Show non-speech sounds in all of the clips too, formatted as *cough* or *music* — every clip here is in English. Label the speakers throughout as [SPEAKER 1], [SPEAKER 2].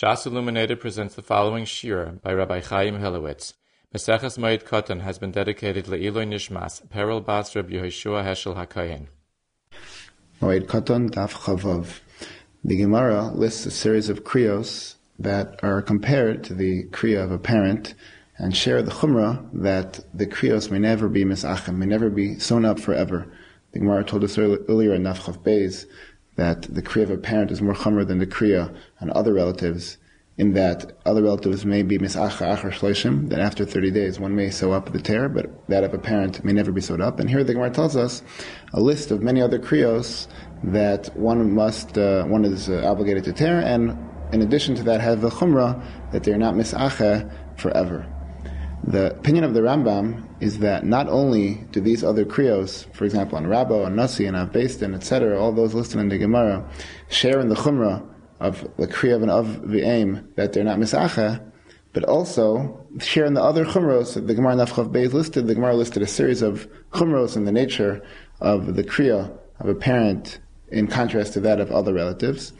[SPEAKER 1] Shas Illuminated presents the following shir by Rabbi Chaim Hilewitz. Maseches Moed Katan has been dedicated Le'iloi Nishmas, Peril Bas Reb Yehoshua Heschel HaKohen.
[SPEAKER 2] Moed Katan Daf Chavav. The Gemara lists a series of kriyos that are compared to the kriya of a parent and share the chumrah that the kriyos may never be misachem, may never be sewn up forever. The Gemara told us earlier in Nafchav Beis that the kriya of a parent is more chumrah than the kriya on other relatives, in that other relatives may be misacha achar shloshim, that after 30 days one may sew up the tear, but that of a parent may never be sewed up. And here the Gemara tells us a list of many other kriyos that one must, uh, one is uh, obligated to tear, and in addition to that have the chumrah that they're not misacha forever. The opinion of the Rambam is that not only do these other krios, for example, on Rabbo, on Nasi, and Avbastin, etc., all those listed in the Gemara, share in the chumrah of the kriya and of of v'aim that they're not misacha, but also share in the other chumros. The Gemara Nafchav Beis listed, the Gemara listed a series of chumros in the nature of the kriya of a parent in contrast to that of other relatives.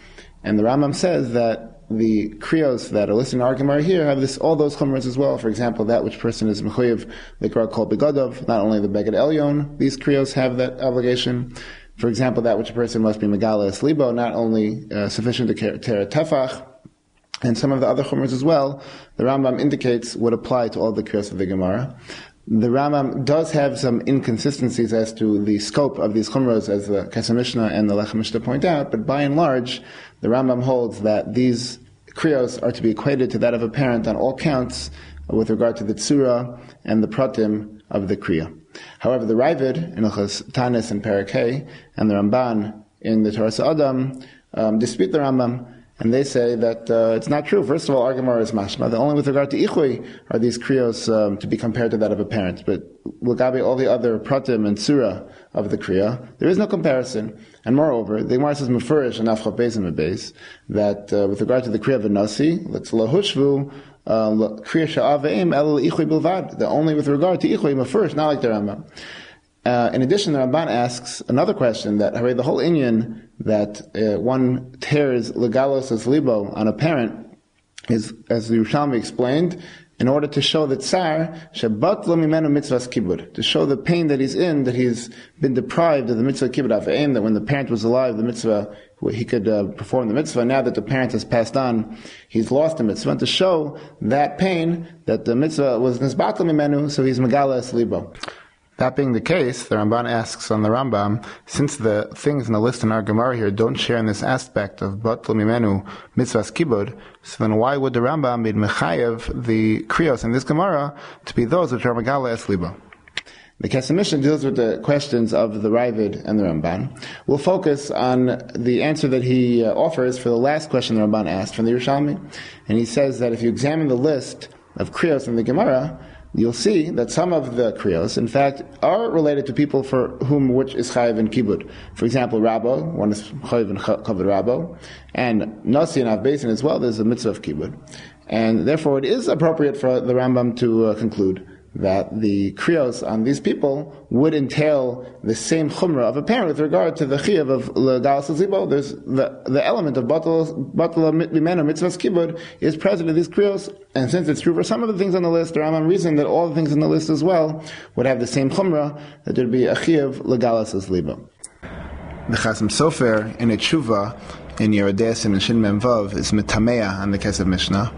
[SPEAKER 2] And the Rambam says that the kriyos that are listed in our Gemara here have this all those chumras as well. For example, that which person is mechuyev likra called begadov, not only the beged elyon, these kriyos have that obligation. For example, that which a person must be megalas libo, not only uh, sufficient to tear a tefach, and some of the other chumras as well. The Rambam indicates would apply to all the kriyos of the Gemara. The Rambam does have some inconsistencies as to the scope of these chumras, as the Kesef Mishnah and the Lechem Mishnah point out, but by and large, the Rambam holds that these kriyos are to be equated to that of a parent on all counts with regard to the tsura and the pratim of the kriya. However, the Ravid in Ilchas Tanis and Parakeh and the Ramban in the Torah Adam um, dispute the Rambam and they say that uh, it's not true. First of all, Argamar is mashma. The only with regard to ichui are these kriyos um, to be compared to that of a parent. But Lagabi, all the other pratim and surah of the kriya, there is no comparison. And moreover, the Gemara says mefurish and afcha bezim beis that uh, with regard to the kriya of a nasi, let's lahushvu uh, kriya sha'aveim el bilvad. The only with regard to ichui mefurish, not like the Rambam. Uh, in addition, the Ramban asks another question that the whole Inyan that uh, one tears legalos as libo on a parent is, as the Yerushalmi explained, in order to show the tsar shebat lo mimenu mitzvahs kibud, to show the pain that he's in, that he's been deprived of the mitzvah kibud aim that when the parent was alive, the mitzvah he could uh, perform the mitzvah. Now that the parent has passed on, he's lost the mitzvah. To show that pain that the mitzvah was nisbat mimenu, so he's megalas libo. That being the case, the Ramban asks on the Rambam, since the things in the list in our Gemara here don't share in this aspect of Batl Mimenu Mitzvahs Kibud, so then why would the Rambam be Mechayev the Krios in this Gemara to be those which are Megala Esliba? The Kesef Mishnah deals with the questions of the Ravid and the Ramban. We'll focus on the answer that he uh, offers for the last question the Ramban asked from the Yerushalmi. And he says that if you examine the list of Krios in the Gemara, you'll see that some of the kriyos, in fact, are related to people for whom which is chayiv and kibud. For example, Rabbo, one is chayiv and kavod Rabbo, and Nasi and Avbesin as well, there's a mitzvah of kibud. And therefore it is appropriate for the Rambam to uh, conclude that the kriyos on these people would entail the same chumrah of a parent with regard to the chiyuv of legal zibo. There's the, the element of batal mimenu mitzvah kibud is present in these kriyos, and since it's true for some of the things on the list, the Rambam reasoned that all the things on the list as well would have the same chumrah that there'd be a chiyuv legal zibo. The Chasam Sofer in a tshuva in Yerodesim and Shin Memvav is mitameya on the Kesef Mishnah.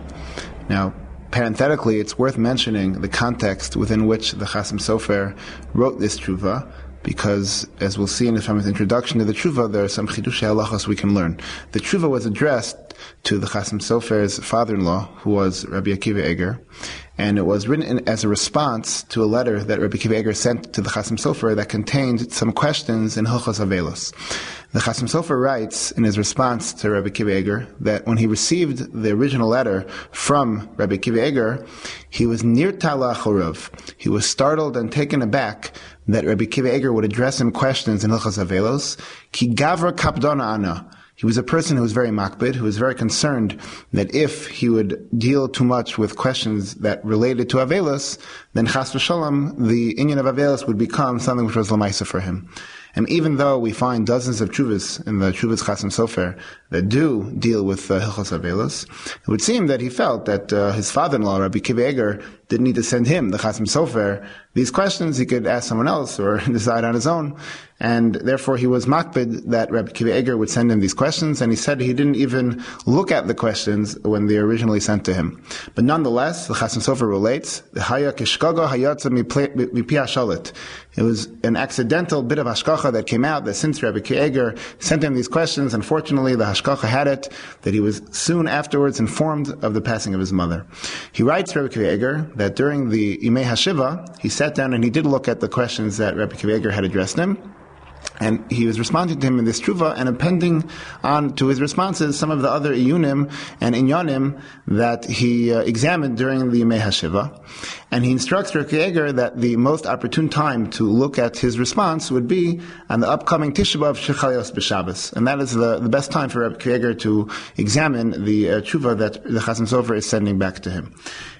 [SPEAKER 2] Now, Parenthetically, it's worth mentioning the context within which the Chasam Sofer wrote this tshuva, because as we'll see in the famous introduction to the tshuva, there are some chidushei halachas we can learn. The tshuva was addressed to the Chasam Sofer's father-in-law, who was Rabbi Akiva Eger, and it was written in, as a response to a letter that Rabbi Akiva Eger sent to the Chasam Sofer that contained some questions in Hilchos Avelos. The Chasam Sofer writes in his response to Rabbi Akiva Eger that when he received the original letter from Rabbi Akiva Eger, he was near Tala Chorav. He was startled and taken aback that Rabbi Akiva Eger would address him questions in Hilchas Avelos. Ki gavra kapdona ana. He was a person who was very makbid, who was very concerned that if he would deal too much with questions that related to Avelos, then chas v'shalom, the inyan of Avelos would become something which was lamaisa for him. And even though we find dozens of chuvas in the chuvas Chasam Sofer that do deal with uh, Hilchos Avelos, it would seem that he felt that uh, his father-in-law, Rabbi Kiva didn't need to send him, the Chasam Sofer, these questions. He could ask someone else or *laughs* decide on his own. And therefore he was makbid that Rabbi Kiva Eger would send him these questions, and he said he didn't even look at the questions when they were originally sent to him. But nonetheless, the Chasam Sofer relates, the It was an accidental bit of hashkacha that came out that since Rabbi Kiva Eger sent him these questions, unfortunately the hashkacha had it that he was soon afterwards informed of the passing of his mother. He writes Rabbi Kiva Eger that during the Imei Hashiva, he sat down and he did look at the questions that Rabbi Kiva Eger had addressed him. And he was responding to him in this truva and appending on to his responses some of the other iyunim and inyanim that he uh, examined during the Yemei HaShiva. And he instructs Rabbi Eger that the most opportune time to look at his response would be on the upcoming Tisha B'Av Shechalios B'Shabbos. And that is the, the best time for Rabbi Eger to examine the uh, truva that the Chasam Sofer is sending back to him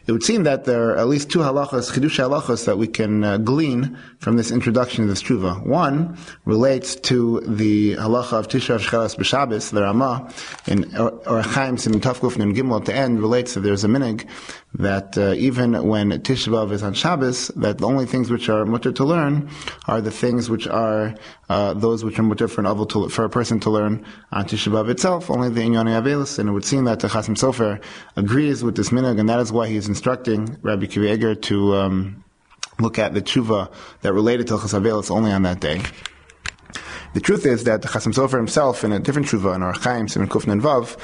[SPEAKER 2] it would seem that there are at least two halachas, chidusha halachas, that we can uh, glean from this introduction to this tshuva. One relates to the halacha of Tisha Shchelas B'Shabbos, the Ramah, in Orachaim Simin Tafkuf Nun Gimel, to end, relates that there's a minig that uh, even when Tisha B'Av is on Shabbos, that the only things which are mutter to learn are the things which are uh, those which are mutter for an to, for a person to learn on Tisha B'Av itself, only the Inyani Avelis, and it would seem that the Chasim Sofer agrees with this minig, and that is why he is instructing Rabbi Kiva Eger to um, look at the tshuva that related to Chas Avelis only on that day. The truth is that the Chasim Sofer himself, in a different tshuva in our Chaim, Simon Kufnan Vav,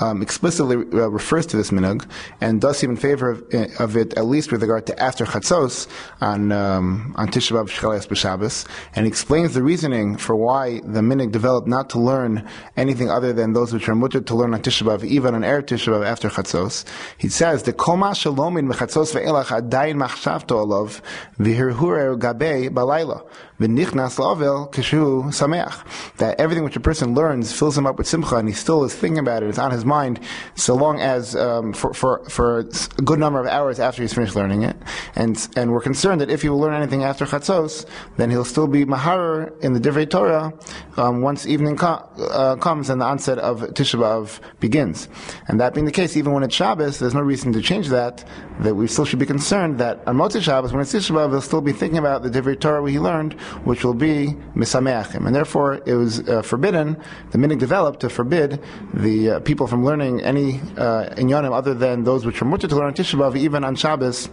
[SPEAKER 2] um, explicitly uh, refers to this minhag and does seem in favor of, uh, of, it, at least with regard to after chatzos on um, on Tisha B'av Shchalias B'Shabbos, and explains the reasoning for why the minhag developed not to learn anything other than those which are mutter to learn on Tisha B'av, even on Erev Tisha B'av after chatzos. He says the koma shalomin mechatzos ve'elach adayin machshavto olav v'hirhurer gabe balayla v'nichnas lavel kishu sameach. That everything which a person learns fills him up with simcha, and he still is thinking about it. It's on his mind, so long as um, for, for for a good number of hours after he's finished learning it. And and we're concerned that if he will learn anything after chatzos, then he'll still be mahar in the divrei Torah um, once evening uh, comes and the onset of Tisha B'av begins. And that being the case, even when it's Shabbos, there's no reason to change that. That we still should be concerned that on Motzei Shabbos, when it's Tisha B'av, he'll still be thinking about the divrei Torah he learned which will be misameachim. And therefore, it was uh, forbidden, the minig developed to forbid the uh, people from learning any uh, inyanim other than those which are mutter to learn Tisha B'Av, even on Shabbos,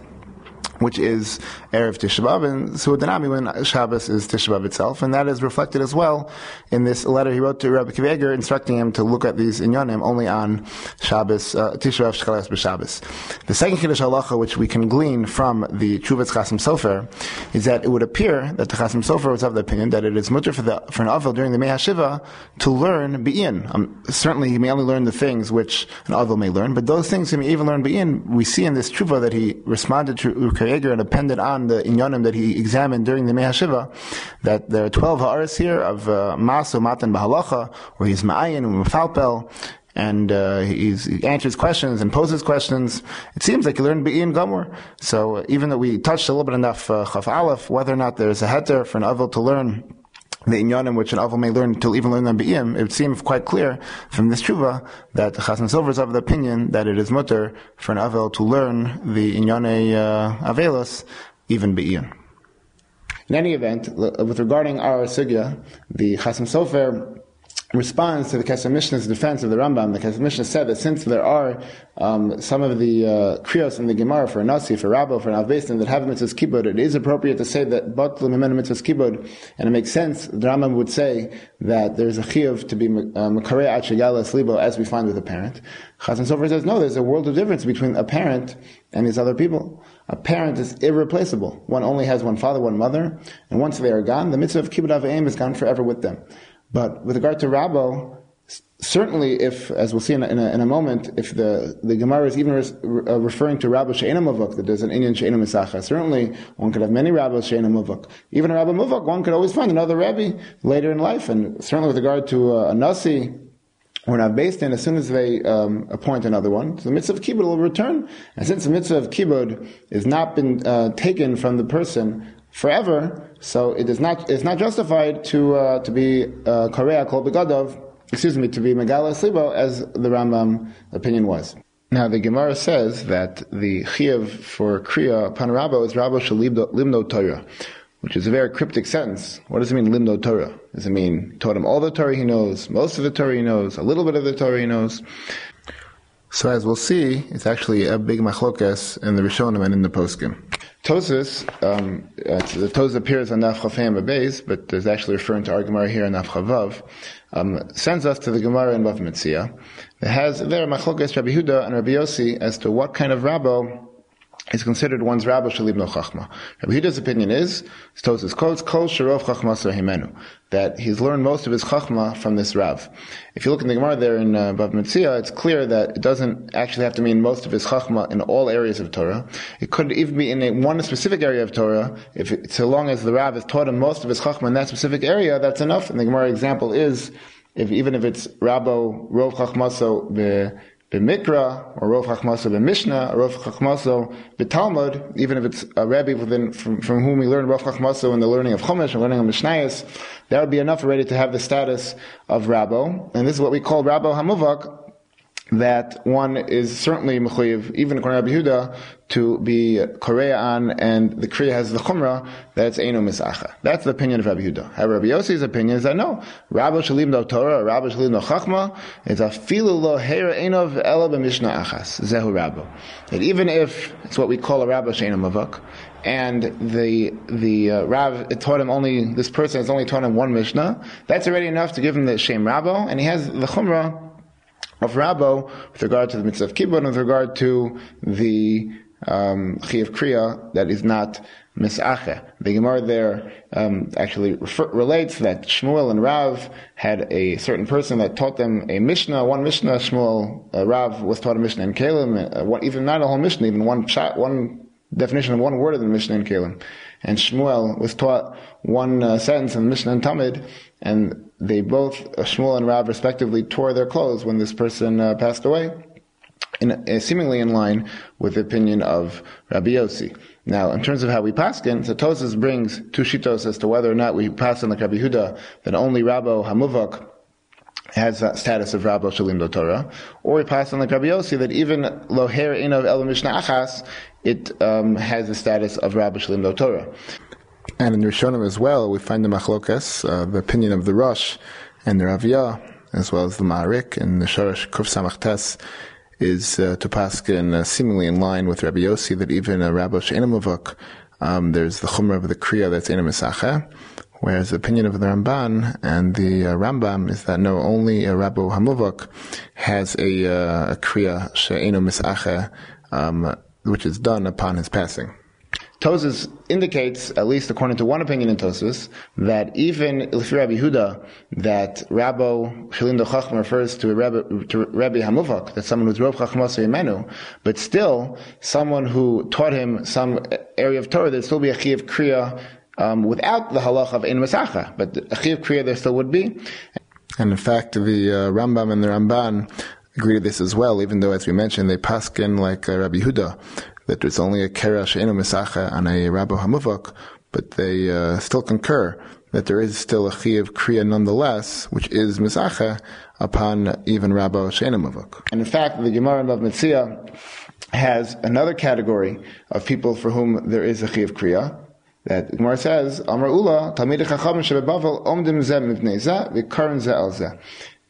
[SPEAKER 2] which is Erev Tisha and Suudanami when Shabbos is Tishabav itself, and that is reflected as well in this letter he wrote to Rabbi Kivager, instructing him to look at these inyanim only on Shabbos, uh, Tisha B'Av Shchalas B'Shabbos. The second Kiddush Halacha, which we can glean from the Chuvetz Chasim Sofer, is that it would appear that the Chasim Sofer was of the opinion that it is mutter for, the, for an Avil during the Mei HaShiva to learn Be'in. Um, certainly he may only learn the things which an Avil may learn, but those things he may even learn Be'in. We see in this Tshuva that he responded to And appended on the inyanim that he examined during the Mei HaShiva, that there are 12 ha'aris here of uh, Masu, Matan, Bahalacha, where he's Ma'ayin, and Mufalpel, and uh, he answers questions and poses questions. It seems like he learned Be'in Gomor. So even though we touched a little bit enough uh, Chaf Aleph, whether or not there's a heter for an Avil to learn the inyanim which an avil may learn to even learn them be'im, it seems quite clear from this tshuva that Chasam Sofer is of the opinion that it is mutter for an avil to learn the inyane uh, even be'im. In any event, with regarding our sugya, the Chasam Sofer responds to the Kesef Mishnah's defense of the Rambam. The Kesef Mishnah said that since there are um, some of the uh, kriyos in the Gemara for Nasi, for Rabbo, for an Avbesin that have mitzvahs kibud, it is appropriate to say that but lemenu mitzvahs kibud, and it makes sense. The Rambam would say that there's a chiyuv to be makarei uh, slibo, as we find with a parent. Chasam Sofer says no, there's a world of difference between a parent and these other people. A parent is irreplaceable. One only has one father, one mother, and once they are gone, the mitzvah of kibbud avayim is gone forever with them. But with regard to Rabbo, certainly if, as we'll see in a, in a, in a moment, if the, the Gemara is even uh, referring to Rabbo She'ena Mavuk, that there's an Indian She'ena Misacha, certainly one could have many Rabbos She'ena Mavuk. Even a Rabbo Mavuk, one could always find another Rebbe later in life, and certainly with regard to uh, a Nasi, or not based in, as soon as they um, appoint another one, so the mitzvah of kibbud will return. And since the mitzvah of kibbud has not been uh, taken from the person forever, so it is not it's not justified to uh, to be uh, korea called begadov excuse me, to be Megala Slibo as the Rambam opinion was. Now the Gemara says that the Chiyav for Kriya upon Rabbo is Rabbo Shalimdo Torah, which is a very cryptic sentence. What does it mean, Limdo Torah? Does it mean taught him all the Torah he knows, most of the Torah he knows, a little bit of the Torah he knows? So as we'll see, it's actually a big machlokas in the Rishonim and in the Poskim. Tosis, um, uh, the Tos appears on Naf Chafayim Abayz, but is actually referring to our Gemara here in Naf Chavav, um, sends us to the Gemara in Bav Mitzia. It has there machlokas Rabbi Huda and Rabbi Yossi as to what kind of rabbo is considered one's rabbi shalib no chachma. Rabbi Huda's opinion is, Tosis quotes, kol sharov chachma himenu, that he's learned most of his chachma from this rav. If you look in the Gemara there in uh, Bav Metzia, it's clear that it doesn't actually have to mean most of his chachma in all areas of Torah. It could even be in a, one specific area of Torah. If it, so long as the rav has taught him most of his chachma in that specific area, that's enough. And the Gemara example is, if even if it's Rabbo Rov Chachmaso b'mikra, or Rov Chachmaso b'mishnah, or Rov Chachmaso b'talmud, even if it's a rabbi within, from, from whom we learn Rov Chachmaso in the learning of Chumash and learning of Mishnayos, that would be enough already to have the status of Rabbo. And this is what we call Rabbo Hamuvak, that one is certainly mechuyev, even according to Rabbi Yehuda, to be korea on, and the kriya has the chumrah that it's eno misacha. That's the opinion of Rabbi Yehuda. However, Rabbi Yossi's opinion is that no, Rabbi shalim do Torah, Rabbi shalim do chachma, is a filu lo hera enov ela b'mishnah achas zehu Rabbi. That even if it's what we call a Rabbi sheinu mavak, and the the uh, Rav taught him only this person has only taught him one Mishnah. That's already enough to give him the Shem Rabbo, and he has the Chumrah of Rabbo with regard to the mitzvah of kibbutz with regard to the um, chiyav kriya that is not misache. The Gemara there um, actually refer, relates that Shmuel and Rav had a certain person that taught them a Mishnah, one Mishnah. Shmuel, uh, Rav was taught a Mishnah in Kalim, uh, even not a whole Mishnah, even one chat, one definition of one word of the Mishnah in Kalim. And Shmuel was taught one uh, sentence in Mishnah and Tamid, and they both, uh, Shmuel and Rav respectively, tore their clothes when this person uh, passed away, in, uh, seemingly in line with the opinion of Rabbi Yossi. Now, in terms of how we paskin, so Tosas brings two shitos as to whether or not we pass on like Rabbi Huda that only Rabbo Hamuvak has that status of Rabbo Shalim do Torah, or we pass on like Rabbi Yossi that even Loher Inov El Mishnah Achas, it um, has the status of Rabbo Shalim do Torah. And in Rishonim as well, we find the Machlokas, uh, the opinion of the Rosh and the Raviyah, as well as the Ma'arik and the Sharash Kuf Samachtes, is uh, to paskin uh, seemingly in line with Rabbi Yossi that even a Rabbi She'enamavuk, um, there's the Chumrah of the Kriya that's in a Misacha, whereas the opinion of the Ramban and the uh, Rambam is that no, only a Rabbi Hamuvuk has a, uh, a Kriya She'enu Misacha, um, which is done upon his passing. Tosus indicates, at least according to one opinion in Tosus, that even if Rabbi Huda, that Rabbo Chachma refers to Rabbi, to Rabbi Hamuvak, that someone who's Rav Chachmas Yemenu, but still someone who taught him some area of Torah, there'd still be a Chiv Kriya um, without the halach of Ein Masacha, but a Chiv Kriya there still would be. And in fact, the uh, Rambam and the Ramban agree to this as well, even though, as we mentioned, they paskin like uh, Rabbi Huda, that there's only a kera she'enu misacha and a rabbo hamuvak, but they uh, still concur that there is still a Chi of kriya nonetheless, which is misacha upon even rabbo she'enu muvak. And in fact, the Gemara of Metzia has another category of people for whom there is a Chi of kriya. That Gemara says, Amar Ula, Talmid Chachamim Shebebavel Omdim Zeh Mivnei Zeh V'Karim Zeh El.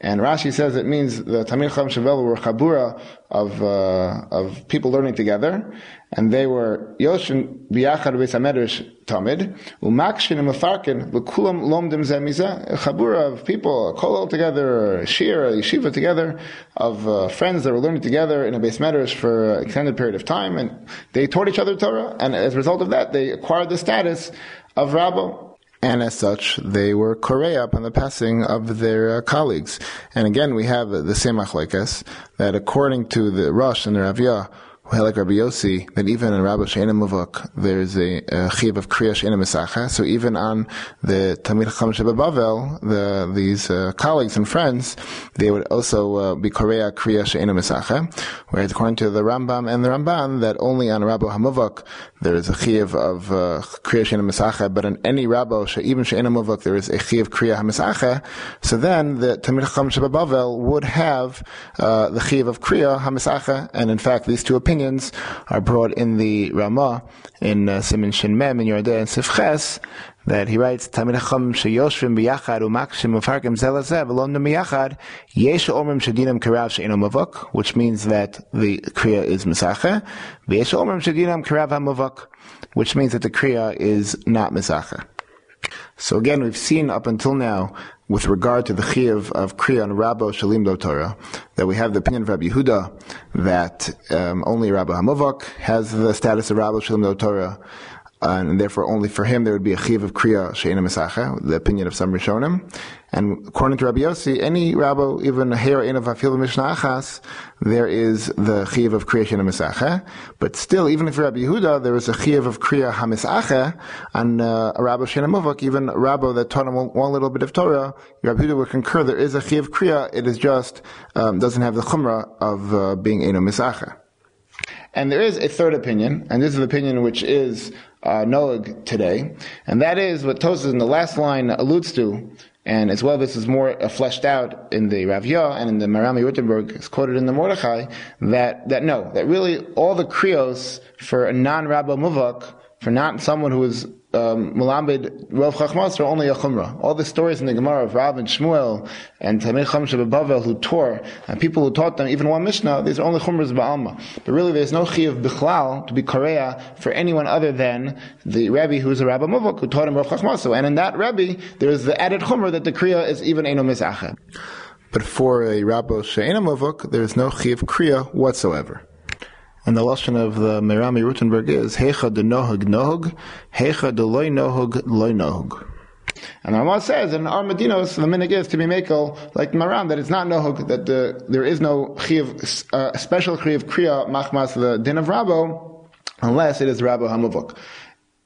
[SPEAKER 2] And Rashi says it means the Tamil Chacham Shavel were chabura of uh, of people learning together, and they were Yoshin biyachad v'samedrash tamid umakshin and mefarkin v'kulam lomdim zemiza a chabura of people a kolel together, a shir, a yeshiva together, of uh, friends that were learning together in a base medrash for an extended period of time, and they taught each other Torah, and as a result of that, they acquired the status of rabbo and as such, they were korea upon the passing of their uh, colleagues. And again, we have the same achlekas, that according to the Rosh and the Raviyah, like Rabbi Yossi, that even in Rabbi Sheina Muvak, there's a, a of Kriya Sheina Mesacha. So even on the Talmid Chacham Bavel, the, these uh, colleagues and friends, they would also uh, be Korea Kriya Sheina Mesacha. Whereas according to the Rambam and the Ramban, that only on Rabbi Hamuvak, there is a chiv of uh, Kriya Sheina Mesacha, but in any Rabbi, even Sheina Muvak, there is a chiv Kriya HaMesacha. So then the Talmid Chacham Bavel would have uh, the chiv of Kriya HaMesacha, and in fact, these two opinions are brought in the Ramah in uh, Simin Shin Mem in Yordeh and Sifches that he writes Tamid Chacham sheyoshvim biyachad umakshim ufarkim zelazeh v'lom miyachad yesh omrim shadinam karav she'eno mavuk, which means that the kriya is misacha. V'yesh omrim shadinam karav hamavuk, which means that the kriya is not misacha. So again, we've seen up until now, with regard to the chiyuv of kriya and Rabbo Shalim Do Torah, that we have the opinion of Rabbi Yehuda that um, only Rabbi Hamuvak has the status of Rabbo Shalim Do Torah, and therefore only for him there would be a chiv of kriya she'ena misacha, the opinion of some Rishonim. And according to Rabbi Yossi, any rabbi, even a hair in of afil mishnah achas, there is the chiv of kriya she'ena misacha. But still, even if Rabbi Yehuda, there is a chiv of kriya hamisacha, and uh, a rabbi she'ena muvak, even a rabbi that taught him one little bit of Torah, Rabbi Yehuda would concur there is a chiv kriya, it is just, um, doesn't have the chumrah of uh, being eno misacha. And there is a third opinion, and this is an opinion which is uh, Noag today, and that is what Tosas in the last line alludes to, and as well this is more uh, fleshed out in the Ravya and in the Marami Rutenberg, is quoted in the Mordechai, that, that no, that really all the krios for a non-Rabba Muvak, for not someone who is um, Mulambid Rav Chachmas are only a chumrah. All the stories in the Gemara of Rav and Shmuel and Tamir Cham Bavel who tore and people who taught them even one Mishnah, these are only chumras ba'alma. But really, there's no chiyuv bichlal to be korea for anyone other than the Rabbi who's a Rabbi Muvok who taught him Rav Chachmas. And in that Rabbi, there is the added chumrah that the kriya is even eno misached. But for a Rabbi she'ena Muvok, there is no chiyuv kriya whatsoever. And the lesson of the Merami Rutenberg is Hecha de nohug nohug, Hecha de loy nohug loy nohug. And the Ramah says in our Medinos, the minig is to be makel like Maram that it's not nohug that the, there is no chiv, uh, special chiv kriya machmas the din of Rabo unless it is Rabo Hamavuk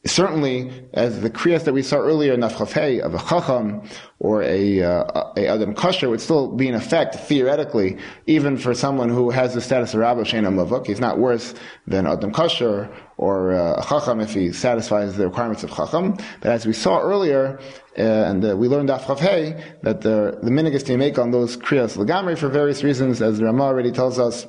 [SPEAKER 2] certainly, as the kriyas that we saw earlier, nafchafei of a chacham or a, uh, a adam kosher would still be in effect theoretically, even for someone who has the status of rabbi shena mavuk. He's not worse than adam kosher or uh, a chacham if he satisfies the requirements of chacham. But as we saw earlier, uh, and uh, we learned afchafei that the the minig is to make on those kriyas legamri for various reasons, as the Ramah already tells us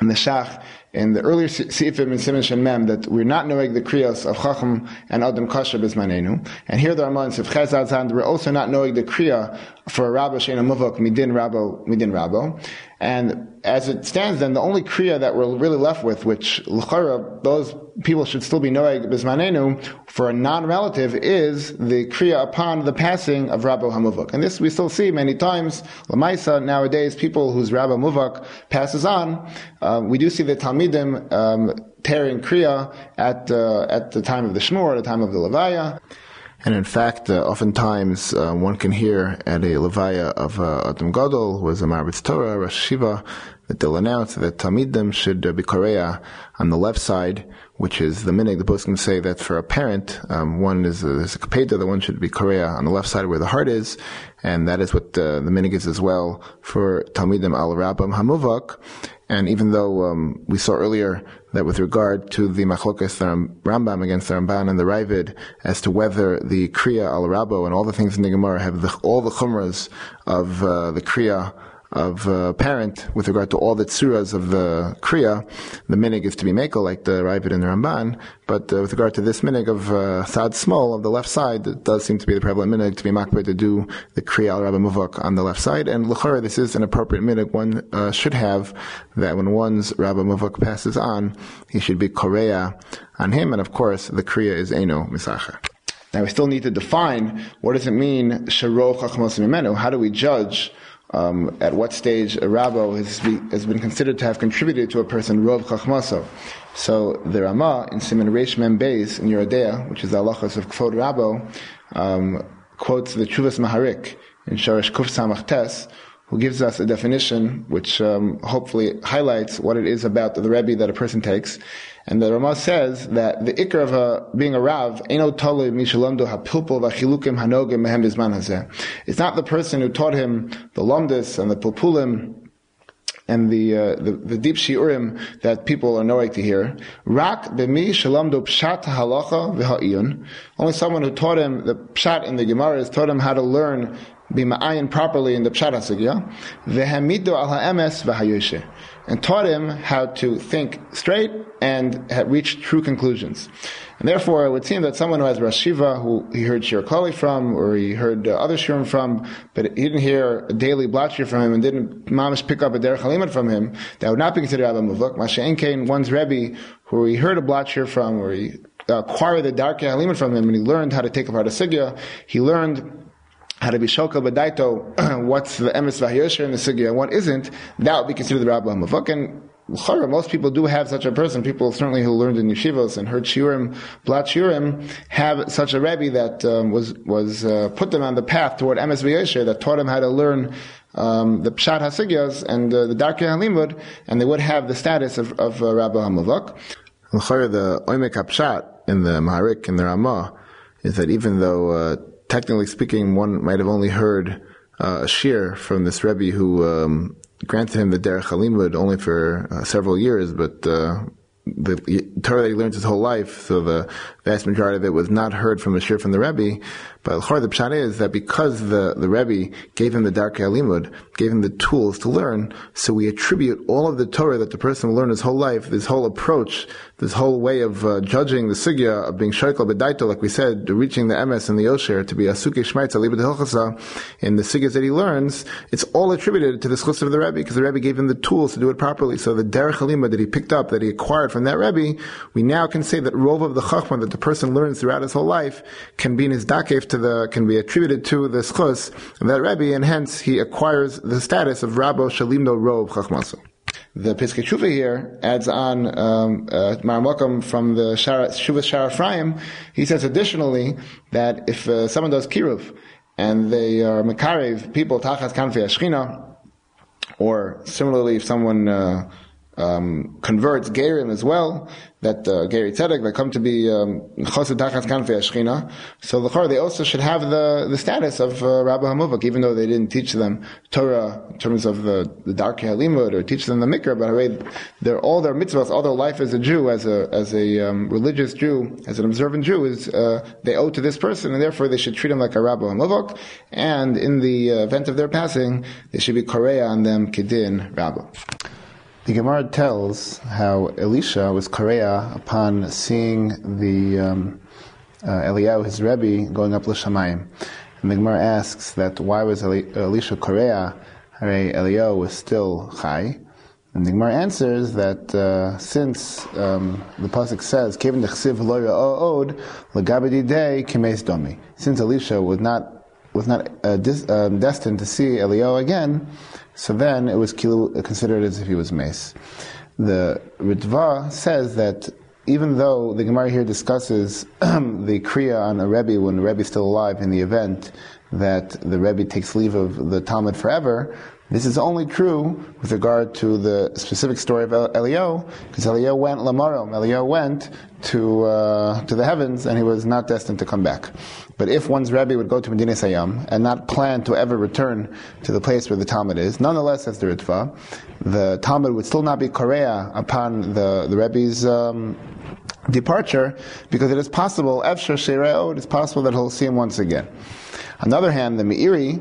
[SPEAKER 2] in the Shach in the earlier Sifim in Simon Shem Mem that we're not knowing the kriyas of Chacham and Adam Kasher Bismanenu. And here the Ramah in Sif Chazad we're also not knowing the kriya for Rabba Shena Muvok Midin Rabbo Midin Rabbo. And as it stands then, the only kriya that we're really left with, which L'chara, those people should still be knowing Bismanenu, for a non-relative, is the kriya upon the passing of Rabbi Hamuvak. And this we still see many times. Lamaisa, nowadays, people whose Rabbi Muvak passes on, um, we do see the Talmidim um, tearing kriya at, uh, at the time of the Shmur, at the time of the Levaya. And in fact, uh, oftentimes uh, one can hear at a levaya of uh, Adam Gadol, who was a Marbitz Torah, Rosh Shiva, that they'll announce that Talmidim should uh, be Korea on the left side, which is the minig. The poskim say that for a parent, um, one is a, there's a kapeta, the one should be Korea on the left side where the heart is, and that is what uh, the minig is as well for Talmidim al Rabam Hamuvak. And even though um, we saw earlier that with regard to the machlokas Rambam against the Ramban and the Ravid as to whether the Kriya al Rabo and all the things in the Gemara have the, all the chumras of uh, the Kriya of a parent with regard to all the tsuras of the kriya, the minig is to be makel like the Ravid and the Ramban. But uh, with regard to this minig of uh, sad small of the left side, it does seem to be the prevalent minig to be makbid to do the kriya al rabbi muvak on the left side. And l'chara, this is an appropriate minig one uh, should have that when one's rabbi muvak passes on, he should be korea on him. And of course, the kriya is eno misacha. Now we still need to define what does it mean sharo chachmos How do we judge? Um, at what stage a rabbo has, be, has, been considered to have contributed to a person rov chachmaso. So the Ramah in Simon Reish Mem Beis in Yerodea, which is the halachas of Kvod Rabbo, um, quotes the Chuvas Maharik in Shorish Kuf Samach Tes, who gives us a definition which um, hopefully highlights what it is about the Rebbe that a person takes. And the Rama says that the ikr of a, being a Rav, Eno Tolu Mishalamdo HaPilpul Vachilukim Hanogim Hazeh. It's not the person who taught him the Lomdus and the Pulpulim and the, uh, the, the deep shiurim that people are knowing to hear. Rak b'mi shalamdo pshat halacha. Only someone who taught him the pshat in the Gemara taught him how to learn be ma'ayin properly in the pshat hasugya. V'hamido al ha'emes v'hayoshe and taught him how to think straight and reach true conclusions. And therefore, it would seem that someone who has Rosh Shiva, who he heard Shir Kali from, or he heard uh, other Shirim from, but he didn't hear a daily Blatshir from him, and didn't mamish pick up a Derech Halimut from him, that would not be considered Abba Mavuk. Masha one's Rebbe, who he heard a Blatshir from, or he acquired the Darkei Halimut from him, and he learned how to take apart a Sigya, he learned how to be shokal b'daito, *clears throat* what's the emes v'hayosher in the sugya and what isn't, that would be considered the rabbi hamavuk. And most people do have such a person. People certainly who learned in yeshivos and heard shiurim, blat shiurim, have such a rebbe that um, was was uh, put them on the path toward emes v'yosher that taught them how to learn um, the pshat hasigyas and uh, the darkei halimud, and they would have the status of, of uh, rabbi hamavuk. The oimek pshat in the Maharik in the Ramah is that even though uh, technically speaking, one might have only heard uh, a shir from this Rebbe who um, granted him the Derech Halimud only for uh, several years, but uh, the Torah that he learned his whole life, so the vast majority of it was not heard from a shir from the Rebbe. But the pshat is that because the, the Rebbe gave him the Darkei Halimud, gave him the tools to learn, so we attribute all of the Torah that the person will learn his whole life, this whole approach, this whole way of uh, judging the sugya, of being shaykel bedaito, like we said, reaching the emes and the osher, to be a suke shmaitza libet hilchasa, in the sugyas that he learns, it's all attributed to the schus of the Rebbe, because the Rebbe gave him the tools to do it properly. So the derech halimud that he picked up, that he acquired from that Rebbe, we now can say that rov of the chachma that the person learns throughout his whole life can be dakef to the, can be attributed to the schus of that Rebbe, and hence he acquires the status of Rabbo Shalimno Rov Chachmasu. The Piskei Tshuva here adds on um, uh, from the Shuvah Shara Ephraim. He says additionally that if uh, someone does kiruv and they are makarev people tachas kanfi ashchina, or similarly if someone uh, um, converts Gerim as well, that uh, Geri Tzedek, that come to be um, Tachas Kanfei. So the they also should have the, the status of uh, Rabbi Hamuvak, even though they didn't teach them Torah in terms of the, the Darkei Halimud or teach them the Mikra, but they're all their mitzvahs, all their life as a Jew, as a, as a um, religious Jew, as an observant Jew, is uh, they owe to this person, and therefore they should treat him like a Rabbi Hamuvak, and in the uh, event of their passing, they should be Korea on them Kedin Rabbi. The Gemara tells how Elisha was Korea upon seeing the um, uh, Eliyahu, his Rebbe, going up l'shamayim. And the Gemara asks that why was Eli- Elisha Korea? Hare Eliyahu was still Chai. And the Gemara answers that uh, since um, the pasuk says, "Kevin dechsiv lo od day kimes domi," since Elisha was not was not uh, dis, um, destined to see Eliyahu again, so then it was considered as if he was mace. The Ritva says that even though the Gemara here discusses *clears throat* the Kriya on a Rebbe when the Rebbe is still alive in the event that the Rebbe takes leave of the Talmud forever, this is only true with regard to the specific story of Eliyahu, because Eliyahu went lamarom. Eliyahu went to uh, to the heavens, and he was not destined to come back. But if one's Rebbe would go to Medina Sayyam and not plan to ever return to the place where the Talmud is, nonetheless, as the Ritva, the Talmud would still not be Korea upon the the Rebbe's. Um, departure, because it is possible, Efshar Sheireo, it is possible that he'll see him once again. On the other hand, the Meiri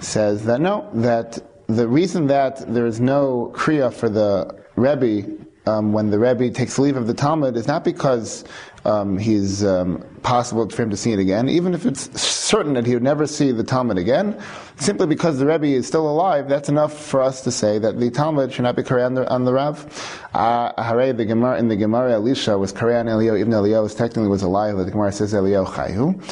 [SPEAKER 2] says that no, that the reason that there is no kriya for the Rebbe um, when the Rebbe takes leave of the Talmud is not because um, he's um, possible for him to see it again, even if it's certain that he would never see the Talmud again, simply because the Rebbe is still alive, that's enough for us to say that the Talmud should not be Korean on the, Rav. Uh, the Gemara, in the Gemara, Elisha was Korean Eliyahu, even Eliyahu technically was alive, the Gemara says Eliyahu Chayu.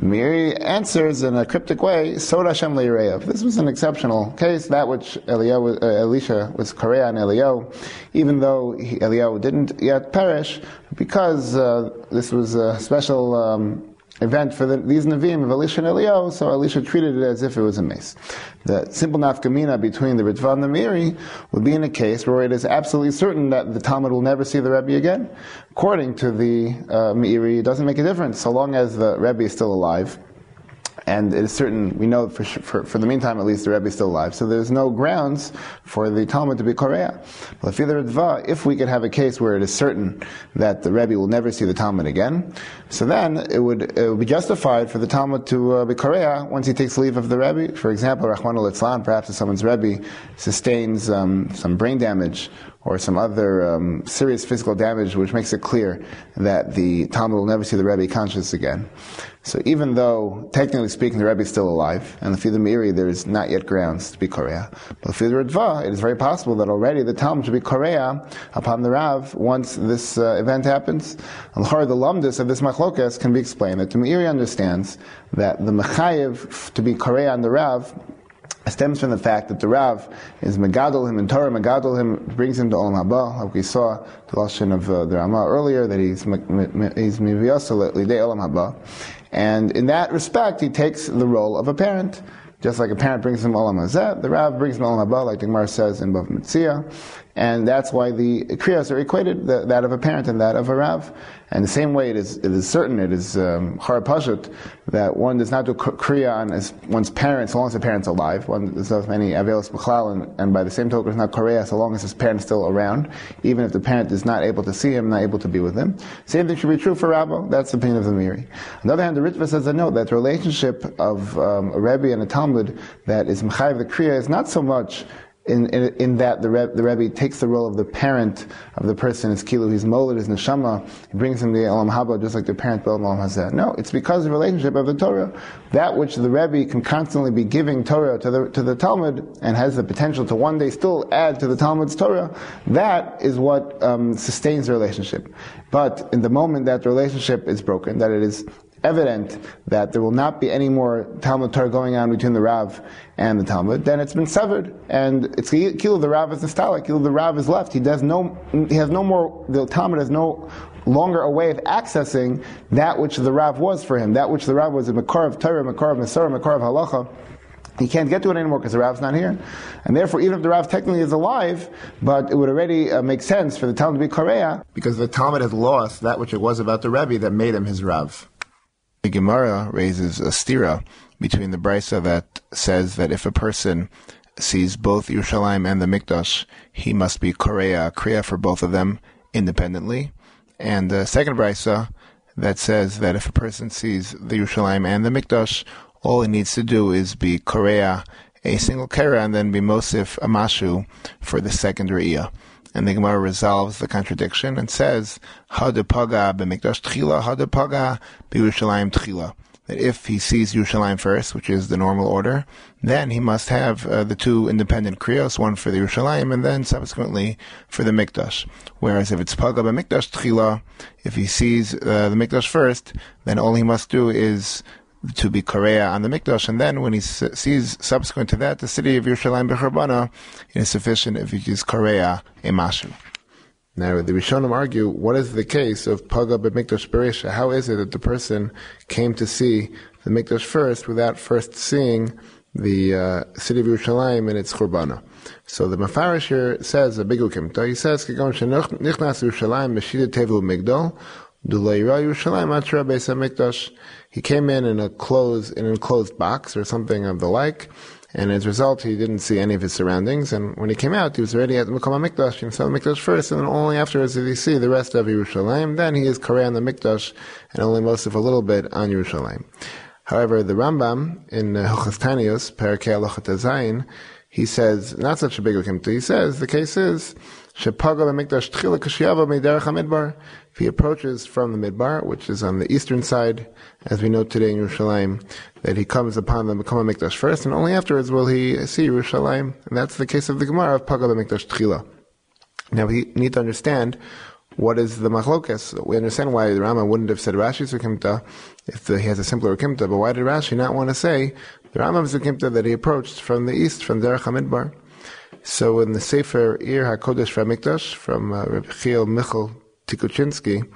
[SPEAKER 2] Meiri answers in a cryptic way, Sod Hashem Leireyev. This was an exceptional case, that which Eliyahu, uh, Elisha was Korea and Eliyahu, even though he, Eliyahu didn't yet perish, because uh, this was a special um, event for the, these Nevi'im of Elisha and Eliyahu, so Elisha treated it as if it was a mace. The simple nafkamina between the Ritva and the Meiri would be in a case where it is absolutely certain that the Talmud will never see the Rebbe again. According to the uh, Meiri, it doesn't make a difference so long as the Rebbe is still alive and it is certain, we know for, for, for, the meantime at least, the Rebbe is still alive. So there's no grounds for the Talmud to be Korea. But if we could have a case where it is certain that the Rebbe will never see the Talmud again, so then it would, it would be justified for the Talmud to uh, be Korea once he takes leave of the Rebbe. For example, Rahman al perhaps if someone's Rebbe sustains um, some brain damage or some other um, serious physical damage which makes it clear that the Talmud will never see the Rebbe conscious again. So even though, technically speaking, the Rebbe is still alive, and the Fidah Meiri, there is not yet grounds to be Korea, but the Fidah it is very possible that already the Talmud should be Korea upon the Rav once this uh, event happens. And the Lumdus of this Machlokas can be explained that the Meiri understands that the Mechayev to be Korea on the Rav stems from the fact that the Rav is Megadol him in Torah, Megadol him brings him to Olam Haba, like we saw the Lashon of uh, the Ramah earlier, that he's he's Miviyasa Lidei Olam Haba. And in that respect, he takes the role of a parent. Just like a parent brings him Olam Hazeh, the Rav brings him Olam Haba, like the Gemara says in Bav Mitzia. And that's why the Kriyas are equated, that of a parent and that of a Rav. And the same way it is, it is certain, it is um, that one does not do kriya on one's parents, so long as the parent's alive. One does not many avelos b'chlal, and, and by the same token, it's not korea so long as his parent's still around, even if the parent is not able to see him, not able to be with him. Same thing should be true for Rabbo. That's the opinion of the Meiri. On the other hand, the Ritva says a note that the relationship of um, a Rebbe and a Talmud that is Mechayiv the Kriya is not so much in, in, in, that the, Rebbe, the Rebbe takes the role of the parent of the person, his kilu, his molid, his neshama, he brings him the Olam Haba just like the parent of Olam Hazeh. No, it's because of the relationship of the Torah. That which the Rebbe can constantly be giving Torah to the, to the Talmud and has the potential to one day still add to the Talmud's Torah, that is what um, sustains the relationship. But in the moment that the relationship is broken, that it is evident that there will not be any more Talmud Torah going on between the Rav and the Talmud, then it's been severed. And it's Kilo the Rav is nostalgic. Kilo the Rav is left. He does no, he has no more, the Talmud has no longer a way of accessing that which the Rav was for him. That which the Rav was a Makar of Torah, Makar of Masorah, Makar of Halacha. He can't get to it anymore because the Rav's not here. And therefore, even if the Rav technically is alive, but it would already uh, make sense for the Talmud to be Korea. Because the Talmud has lost that which it was about the Rebbe that made him his Rav. The Gemara raises a stira between the brisa that says that if a person sees both Yerushalayim and the Mikdash, he must be Korea, Kriya for both of them independently. And the second brisa that says that if a person sees the Yerushalayim and the Mikdash, all he needs to do is be Korea, a single Kera, and then be Mosif Amashu for the second Re'iyah. And the Gemara resolves the contradiction and says, Hadapaga b'mikdash tchila, hadapaga b'Yerushalayim tchila. That if he sees Yerushalayim first, which is the normal order, then he must have uh, the two independent kriyos, one for the Yerushalayim and then subsequently for the Mikdash. Whereas if it's Paga b'mikdash tchila, if he sees uh, the Mikdash first, then all he must do is to be Korea on the Mikdash, and then when he sees subsequent to that the city of Yerushalayim Becharbana, it is sufficient if he is Korea a Mashu. Now, the Rishonim argue, what is the case of Paga Mikdash Beresha? How is it that the person came to see the Mikdash first without first seeing the uh, city of Yerushalayim and its Churbana? So the Mafarish here says, a big ukimta, he says, Kigon Nichnas Yerushalayim Meshida Tevu Migdal, Duleira Yerushalayim Atra Beis HaMikdash, he came in in a closed, an enclosed box or something of the like, and as a result, he didn't see any of his surroundings. And when he came out, he was already at the Mikdash. Mikdash. He saw the Mikdash first, and then only afterwards did he see the rest of Yerushalayim. Then he is Korea the Mikdash, and only most of a little bit on Yerushalayim. However, the Rambam in uh, Hilchas Tanius, Parakeh Zayin, he says not such a big akimta. He says the case is shepaga b'mikdash tchila kashiyava meiderech hamidbar. If he approaches from the midbar, which is on the eastern side, as we know today in Yerushalayim, that he comes upon the Mekama Mikdash first, and only afterwards will he see Yerushalayim. And that's the case of the Gemara of Pagad Mikdash Tchila. Now we need to understand what is the machlokas. We understand why the Rama wouldn't have said Rashi's Ukimta if the, he has a simpler Ukimta, but why did Rashi not want to say the Rambam's Ukimta that he approached from the east, from Derech HaMidbar? So in the Sefer Ir HaKodesh Mikdash from uh, Rabbi Chiel Michal Tukachinsky,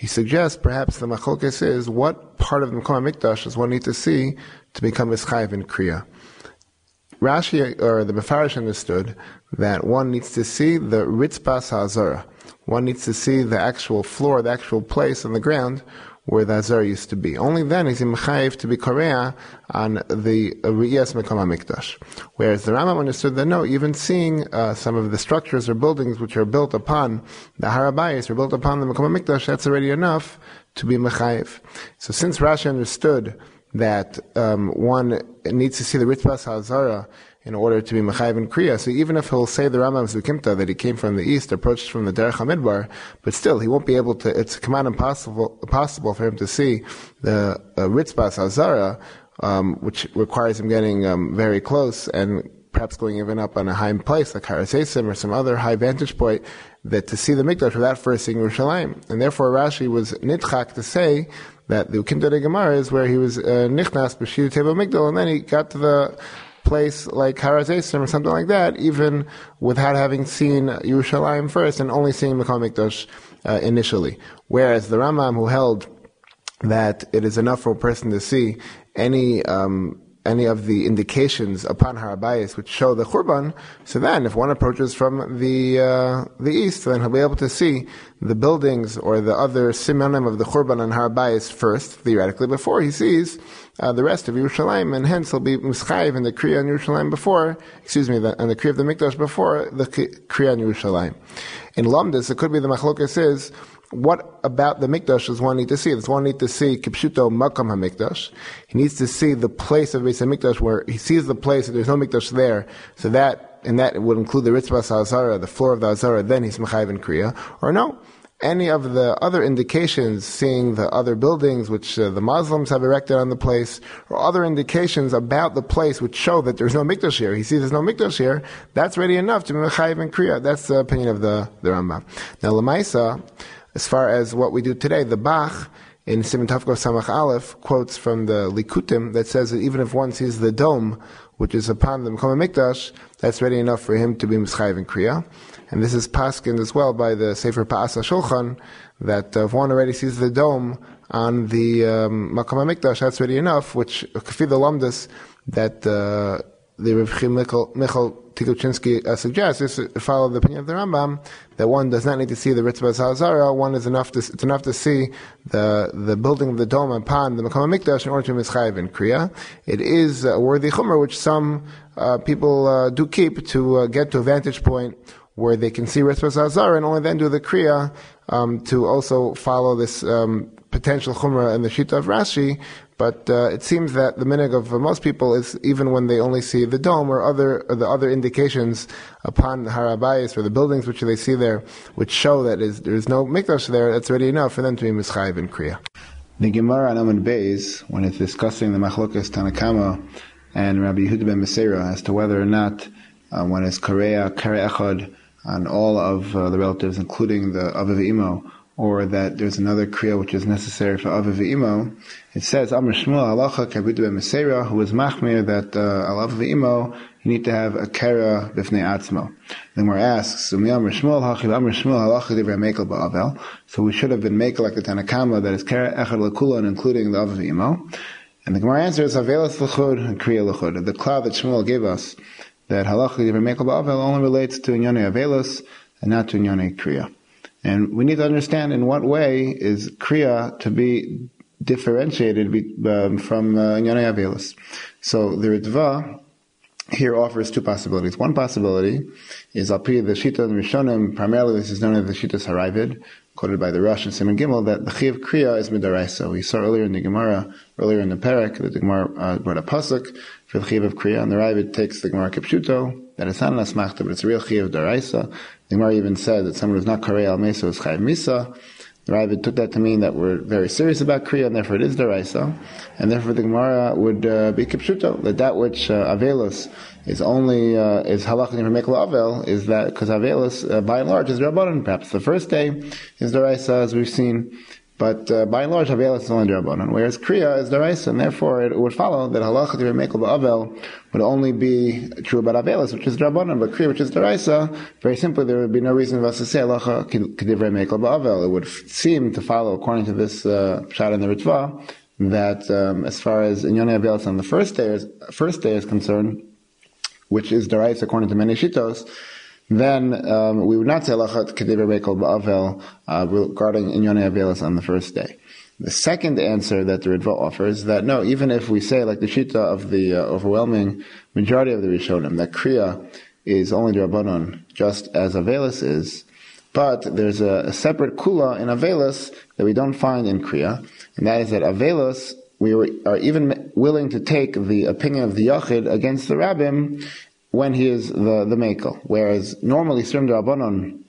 [SPEAKER 2] he suggests perhaps the machlokes is what part of the Mekom Mikdash does one need to see to become Ischayiv in Kriya. Rashi or the Mefarish understood that one needs to see the Ritzpas HaZorah. One needs to see the actual floor, the actual place on the ground where the Azar used to be. Only then is he mechayiv to be korea on the Riyas Mekom HaMikdash. Whereas the Rambam understood that no, even seeing uh, some of the structures or buildings which are built upon the Harabayas, or built upon the Mekom HaMikdash, that's already enough to be mechayiv. So since Rashi understood that um, one needs to see the Ritzbas HaZara in order to be Mechayiv and Kriya. So even if he'll say the Rambam Zukimta that he came from the east, approached from the Derech HaMidbar, but still he won't be able to, it's out impossible, impossible for him to see the uh, Ritzbas Azara, um, which requires him getting um, very close and perhaps going even up on a high place like Har HaZeisim or some other high vantage point, that to see the Mikdash without first seeing Yerushalayim. And therefore Rashi was nitchak to say that the Ukimta de Gemara is where he was uh, nichnas b'shir table Migdal, and then he got to the place like Har HaZeisim or something like that, even without having seen Yerushalayim first and only seeing Mekom Mikdash uh, initially. Whereas the Rambam, who held that it is enough for a person to see any um, any of the indications upon Harabayas which show the Churban, so then if one approaches from the uh, the east, then he'll be able to see the buildings or the other simanim of the Churban and Harabayas first, theoretically, before he sees uh, the rest of Yerushalayim, and hence he'll be mischayiv in the Kriya in Yerushalayim before, excuse me, the, and the Kriya of the Mikdash before the Kriya in Yerushalayim. In Lamdas, it could be the Machlokas is, what about the Mikdash does one need to see? Does one need to see Kipshuto Makam HaMikdash? He needs to see the place of Beis HaMikdash where he sees the place, there's no Mikdash there, so that, and that would include the Ritzvah Azara, the floor of the Azara, then he's Mechayiv in Kriya. Or no, any of the other indications, seeing the other buildings which uh, the Muslims have erected on the place, or other indications about the place which show that there's no mikdash here. He sees there's no mikdash here. That's ready enough to be mechayiv in kriya. That's the opinion of the the Rambam. Now, lemaisa, as far as what we do today, the Bach in Simon Tavkov Samach Aleph quotes from the Likutim that says that even if one sees the dome, which is upon the Mekom Mikdash, that's ready enough for him to be mischayiv in kriya. And this is paskin as well by the Sefer Pa'asa Shulchan, that uh, if one already sees the dome on the um, Makam HaMikdash, that's ready enough, which, Kafi the Lamdas, that uh, the Rav Michael Tukachinsky uh, suggests is to follow the opinion of the Rambam that one does not need to see the Ritzvah Hazara, one is enough to, it's enough to see the, the building of the dome upon the Makam Mikdash in order to mischayiv in Kriya. It is a worthy chumrah which some uh, people uh, do keep to uh, get to a vantage point where they can see Ritzvah Azar and only then do the Kriya um, to also follow this um, potential Chumrah and the Shita of Rashi. But uh, it seems that the minig of most people is even when they only see the dome or other or the other indications upon Harabayas or the buildings which they see there, which show that is, there is no mikdash there, that's already enough for them to be mischayiv in Kriya. The Gemara on Amud Beis, when it's discussing the Machlokas Tanakama and Rabbi Yehuda ben Beseira as to whether or not uh, one is Korea, Kare Echad, on all of uh, the relatives, including the Aviv Imo, or that there's another Kriya which is necessary for Aviv Imo, it says, Amr Shmuel Halacha Kabidu Mesera, who is Machmir, that uh, Imo, you need to have a Kara Bifnei Atzmo. We're asked, so Amr Shmuel Hachil Amr Shmuel Halacha Divrei Mekel Ba'avel. So we should have been Mekel like the Tanakama, that is Kara Echad Lakulan, including the Aviv Imo. And the Gemara answers, Avelas L'chud and Kriya L'chud. The cloud that Shmuel gave us, that halacha Mekel Ba'avel only relates to Inyane Avelis and not to Inyane Kriya. And we need to understand in what way is Kriya to be differentiated um, from uh, Avelis. So the Ritva here offers two possibilities. One possibility is Alpi the Shita and Rishonim, primarily this is known as the Shita Haravid, quoted by the Rosh and Simon Gimel, that the Chiv Kriya is Midaraisa. We saw earlier in the Gemara, earlier in the Perek, that the Gemara uh, brought a Pasuk for the Chiv of Kriya, and the Ravid takes the Gemara Kipshuto, that it's not an Asmachta, but it's a real Chiv Daraisa. The Gemara even said that someone who's not Karei Al Mesa is Chayiv Misa. The Ravid took that to mean that we're very serious about Kriya, and therefore it is Daraisa, and therefore the Gemara would uh, be Kipshuto, that that which uh, Avelos is only uh, is halachah for mekla avel is that because avelus uh, by and large is rabbanon. Perhaps the first day is deraisa as we've seen.
[SPEAKER 3] But uh, by and large, Avelis is only Drabanan, whereas Kriya is Daraisa, and therefore it would follow that Halacha to Mekel Ba'avel would only be true about Avelis, which is Drabanan, but Kriya, which is Daraisa, very simply, there would be no reason for us to say Halacha Kedivrei Mekel Ba'avel. It would seem to follow, according to this uh, shot in the Ritva, that um, as far as Inyone Avelis on the first day is, first day is concerned, which is Daraisa according to many Shitos, then um, we would not say lachat kediver bekel ba'avel uh, regarding inyone avelis on the first day. The second answer that the Ritva offers is that no, even if we say like the shita of the uh, overwhelming majority of the Rishonim that kriya is only drabanon, just as avelis is, but there's a, a, separate kula in avelis that we don't find in kriya, and that is that avelis we are even willing to take the opinion of the yachid against the rabbim when he is the, the Mekel. Whereas normally Srim Darabanon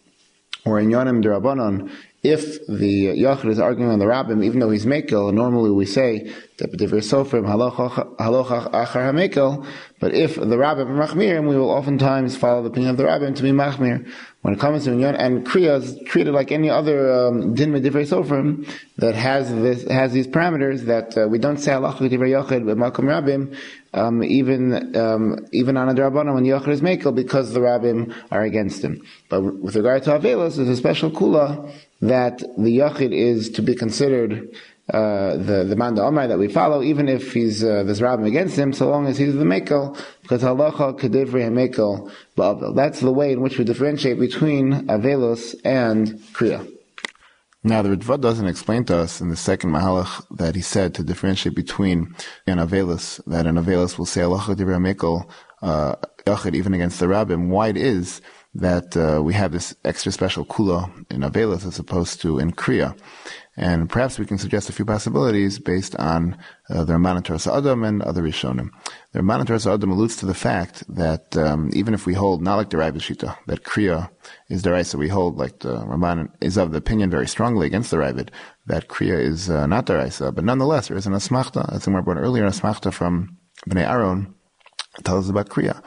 [SPEAKER 3] or in Yonim Darabanon, if the Yachid is arguing on the Rabbim, even though he's Mekel, normally we say that Sofrim achar HaMekel, but if the Rabbim Machmirim, we will oftentimes follow the opinion of the Rabbim to be Machmir. When it comes to Inyan, and Kriya is treated like any other um, Din B'divrei Sofrim that has this, has these parameters that uh, we don't say halacha B'divrei Yachid, but Malkum Rabbim, um, even um, even on a drabana when Yachid is Mekel because the Rabbim are against him. But with regard to Avelos, there's a special kula that the Yachid is to be considered uh, the the man Omar that we follow, even if he's uh, there's Rabbim against him, so long as he's the Mekel, because halacha kedivri Mekel. That's the way in which we differentiate between Avelos and Kriya.
[SPEAKER 2] Now, the Ritva doesn't explain to us in the second Mahalach that he said to differentiate between an Avelis, that an Avelis will say Allah Divrei Mekel, uh, even against the Rabbim, why it is that uh, we have this extra special kula in Avelis as opposed to in Kriya. And perhaps we can suggest a few possibilities based on uh, the Ramban Adam and other Rishonim. The Ramban Adam alludes to the fact that um, even if we hold not like the Rai Shita, that Kriya is deraisa, we hold like the Ramban is of the opinion very strongly against the Ravid that Kriya is uh, not deraisa, but nonetheless there is an asmachta, as we brought earlier, an asmachta from Bnei Aaron tells us about Kriya.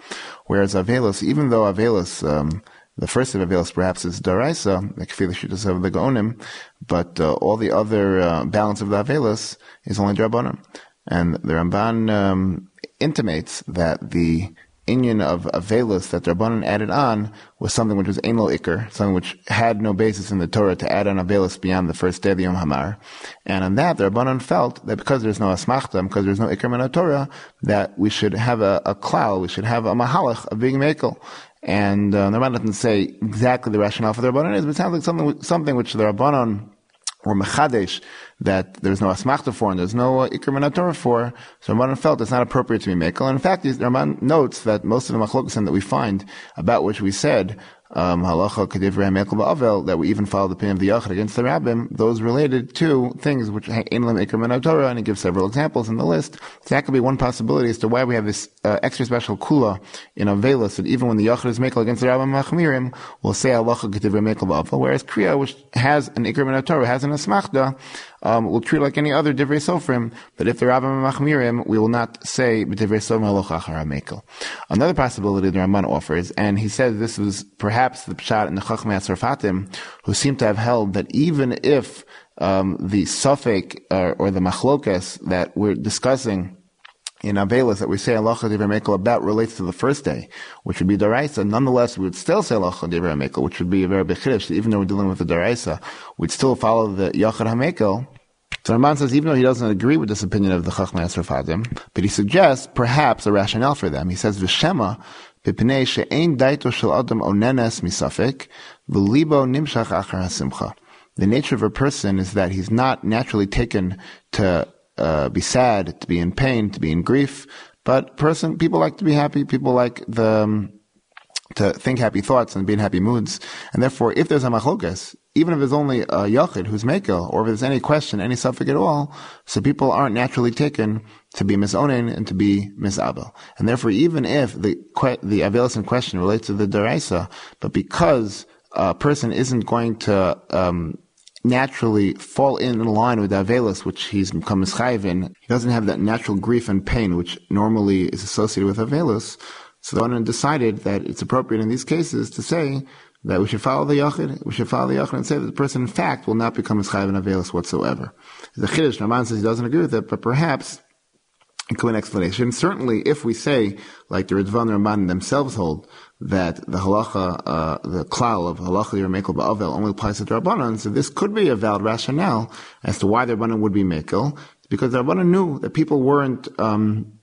[SPEAKER 2] Whereas Avelos, even though Avelos, um, the first of Avelos perhaps is Daraisa, the Kefila of the Gaonim, but uh, all the other uh, balance of the Avelos is only Drabonim. And the Ramban um, intimates that the Inyan of Avelis that Rabbanan added on was something which was Einlo Iker, something which had no basis in the Torah to add on Avelis beyond the first day of the Yom Hamar. And on that, the Rabbanan felt that because there's no Asmachta, because there's no Iker in the Torah, that we should have a, a klal, we should have a mahalach of being Mekel. And uh, the Rabbanan doesn't say exactly the rationale for the Rabbanan is, but it sounds like something, something which the Rabbanan or mechadesh that there's no asmachta for and there's no uh, for, so Ramban felt it's not appropriate to be mekel. And in fact, Ramban notes that most of the machlokas that we find about which we said halacha kedivrei mekel ba'avel that we even follow the opinion of the yachid against the rabbim, those related to things which in lim ikr Torah, and he gives several examples in the list. So that could be one possibility as to why we have this uh, extra special kula in Avelis that even when the yachid is mekel against the rabbim machmirim, we'll say halacha kedivrei mekel ba'avel, whereas kriya, which has an ikr Torah, has an asmachda, um, we'll treat like any other divrei sofrim, but if the Rabbim Machmirim, we will not say divrei sofrim mekel. Another possibility the Ramban offers, and he says this was perhaps the pshat in the Chachmei Asarfatim, who seem to have held that even if um, the suffix uh, or the machlokas that we're discussing in Avelis that we say Allah Divrei Mekel about relates to the first day, which would be Daraisa. Nonetheless, we would still say Allah Divrei Mekel, which would be a very bechirish. Even though we're dealing with the Daraisa, we'd still follow the Yachad HaMekel. So Ramban says even though he doesn't agree with this opinion of the Chachmei Fadim, but he suggests perhaps a rationale for them. He says V'shema b'pnei she'ein daito shel adam onenes misafik v'libo nimshach achar hasimcha. The nature of a person is that he's not naturally taken to uh, be sad, to be in pain, to be in grief. But person, people like to be happy. People like the um, to think happy thoughts and be in happy moods. And therefore, if there's a machlokas, even if it's only a yachid who's mekel, or if there's any question, any suffix at all, so people aren't naturally taken to be misonin and to be misabel. And therefore, even if the the avelis in question relates to the deraisa, but because a person isn't going to um, naturally fall in line with Avelis, which he's become mischayiv in. He doesn't have that natural grief and pain, which normally is associated with Avelis. So the owner decided that it's appropriate in these cases to say that we should follow the Yachid, we should follow the Yachid and say that the person in fact will not become a Chayiv and Avelis whatsoever. The Chiddush, Raman says he doesn't agree with it, but perhaps be an explanation. Certainly, if we say, like the Ritvan Ramban themselves hold, that the halacha, uh, the klal of halacha yermekel ba'avel only applies to the Rabbanon, so this could be a valid rationale as to why the Rabbanon would be mekel, because the Rabbanon knew that people weren't, um,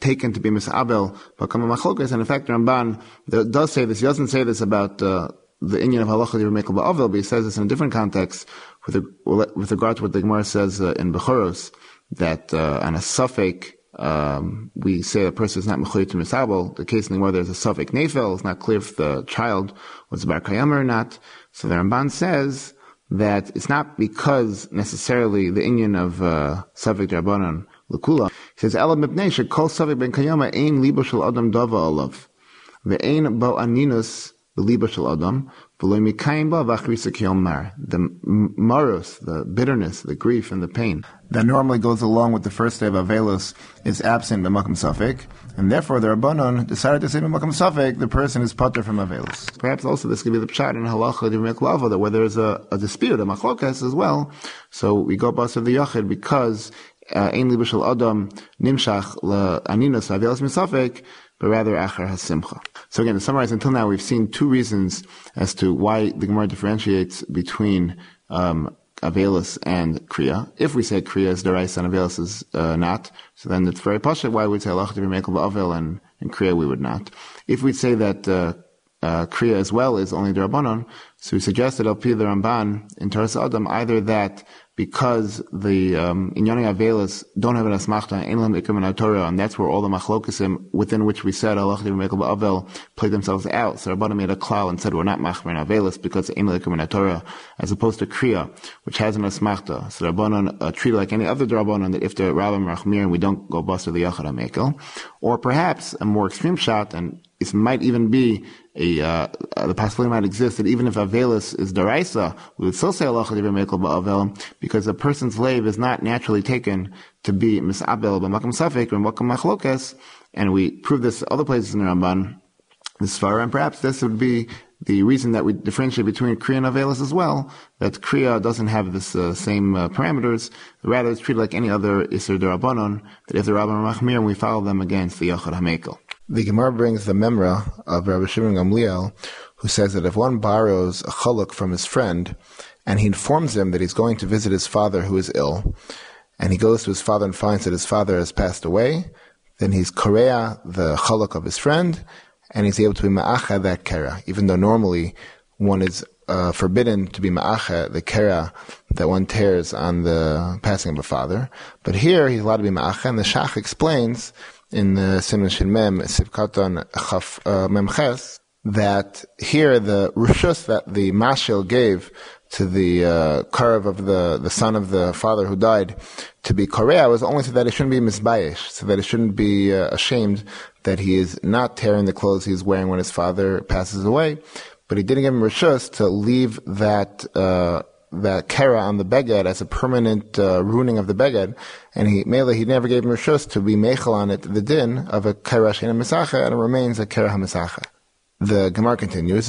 [SPEAKER 2] taken to be misabel bakam machlokas, and in fact, Ramban does say this. He doesn't say this about uh, the Indian of halacha yermekel ba'avel, but he says this in a different context with, with regard to what the Gemara says uh, in Bechoros that uh, on a suffix um, we say a person is not mechuyev to misabel. The case in the Gemara there's a suffix nefel. It's not clear if the child was bar kayam or not. So the Ramban says that it's not because necessarily the Indian of uh, suffix drabanan lekula. He says elam mipnei shekol suffix ben kayama ein libo shel adam dava olav ve'ein bo aninus liba shel adam the maros, the bitterness, the grief, and the pain that normally goes along with the first day of Avelos is absent b'makam safek, and therefore the Rabbanon decided to say b'makam safek, the person is putter from Avelos. Perhaps also this could be the pshat in halacha lava that where there is a, a dispute, a machlokas as well, so we go bus of the yachid because ein liba shel adam nimshach la'aninos Avelos misafek, but rather Achar HaSimcha. So again, to summarize, until now we've seen two reasons as to why the Gemara differentiates between um, and Kriya. If we say Kriya is Derais and Avelis is uh, not, so then it's very posh. Why would say Allah Mekel Avel and, and Kriya we would not. If we say that uh, uh, Kriya as well is only Rabbanon, so we suggested Al Pi the Ramban in Taras Adam either that because the um, Inyani Avelis don't have an asmachta, Einlam Ikram Torah, and that's where all the machlokasim within which we said Allah Avel played themselves out. So Rabbanim made a klal and said we're not machmer in Avelis because Einlam Ikram Torah, as opposed to Kriya, which has an asmachta. So Rabbanon uh, treat like any other Rabbanon that if the Rabbim Rachmir and we don't go bust the Yachad Mekel, or perhaps a more extreme shot, and this might even be a uh, uh, the possibility might exist that even if Avelis is daraisa, we would still say Allah ba'avel because a person's slave is not naturally taken to be misabel b'makam safik or makam machlokas, and we prove this other places in the Ramban, the Svara, and perhaps this would be the reason that we differentiate between Kriya and Avelis as well, that Kriya doesn't have this uh, same uh, parameters, rather it's treated like any other Isser Darabanon, that if the Rabban Machmir, we follow them against the Yachad HaMekel.
[SPEAKER 4] The Gemara brings the memra of Rabbi Shimon Gamliel, who says that if one borrows a chaluk from his friend, and he informs him that he's going to visit his father who is ill, and he goes to his father and finds that his father has passed away, then he's korea the chaluk of his friend, and he's able to be ma'acha that kera, even though normally one is uh, forbidden to be ma'acha the kera that one tears on the passing of a father. But here he's allowed to be ma'acha, and the Shach explains in the Siman Shin Mem Sivkaton Chaf uh, Memches that here the rishus that the mashil gave to the uh, of the, the son of the father who died to be korea was only so that it shouldn't be misbayish, so that it shouldn't be uh, ashamed that he is not tearing the clothes he's wearing when his father passes away. But he didn't give him rishus to leave that uh, that kara on the beged as a permanent uh, ruining of the beged, and he mele he never gave him to be mechel on it the din of a kara shena misacha, and it remains a kara hamisacha. The Gemara continues,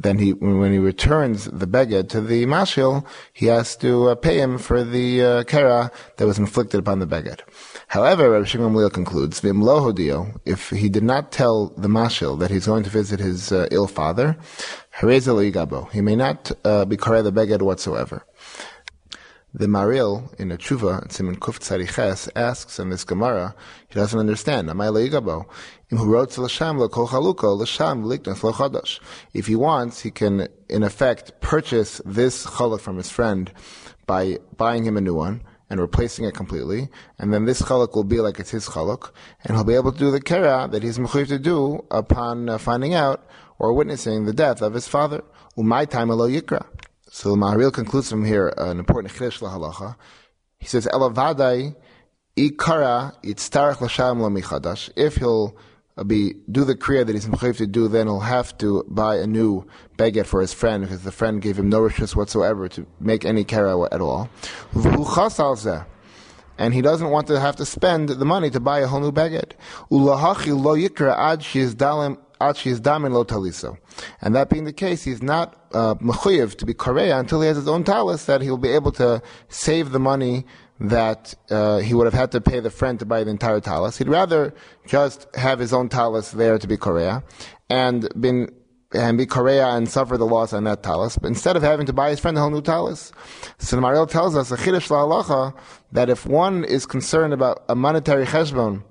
[SPEAKER 4] then he, when he returns the beged to the mashil, he has to uh, pay him for the uh, kara that was inflicted upon the beged. However, Rabbi Shimon Gamliel concludes, if he did not tell the mashil that he's going to visit his uh, ill father, he may not uh, be kara the beged whatsoever. The Maril in a tshuva, Simon Kuf Tzariches, asks in this Gemara, he doesn't understand. If he wants, he can, in effect, purchase this chaluk from his friend by buying him a new one and replacing it completely, and then this chaluk will be like it's his chaluk, and he'll be able to do the kera that he's mechuyev to do upon uh, finding out or witnessing the death of his father. Umay time yikra. So Maharil concludes from here uh, an important chiddush halacha. He says, "Elavadai ikara itztarach l'shalom lamichadash." If he'll uh, be do the kriya that he's mechayiv to do, then he'll have to buy a new baguette for his friend because the friend gave him no riches whatsoever to make any kara at all.
[SPEAKER 2] and he doesn't want to have to spend the money to buy a whole new beged. Ulahachi lo yikra ad dalim damin lo taliso. And that being the case, he's not uh, to be korea until he has his own talis that he'll be able to save the money that uh, he would have had to pay the friend to buy the entire talis. He'd rather just have his own talis there to be korea and been and be korea and suffer the loss on that talis, but instead of having to buy his friend a whole new talis. So the tells us a that if one is concerned about a monetary cheshbon,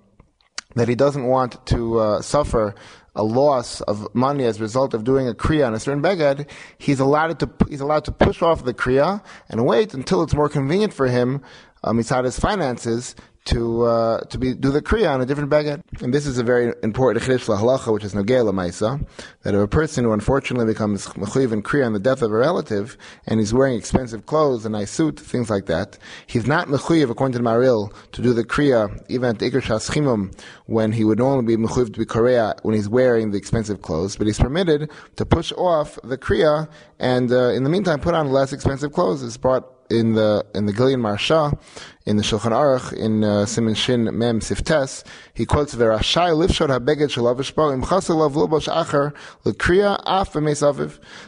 [SPEAKER 2] that he doesn't want to uh, suffer a loss of money as a result of doing a kriya on a certain beged, he's allowed to he's allowed to push off the kriya and wait until it's more convenient for him um, inside his finances to uh, to be do the kriya on a different beged. And this is a very important chiddush halacha, which is nogei lamaisa, that if a person who unfortunately becomes mechuyev in kriya on the death of a relative, and he's wearing expensive clothes, a nice suit, things like that, he's not mechuyev according to the Maril to do the kriya even at ikr shaschimum when he would normally be mechuyev to be korea when he's wearing the expensive clothes, but he's permitted to push off the kriya and uh, in the meantime put on less expensive clothes. It's brought in the in the Gilyon Maharsha, in the Shulchan Aruch, in uh, Shin Mem Siftes, he quotes Verashai Livshot Habeged Shalavish Bo Lubosh Acher Lekriya Af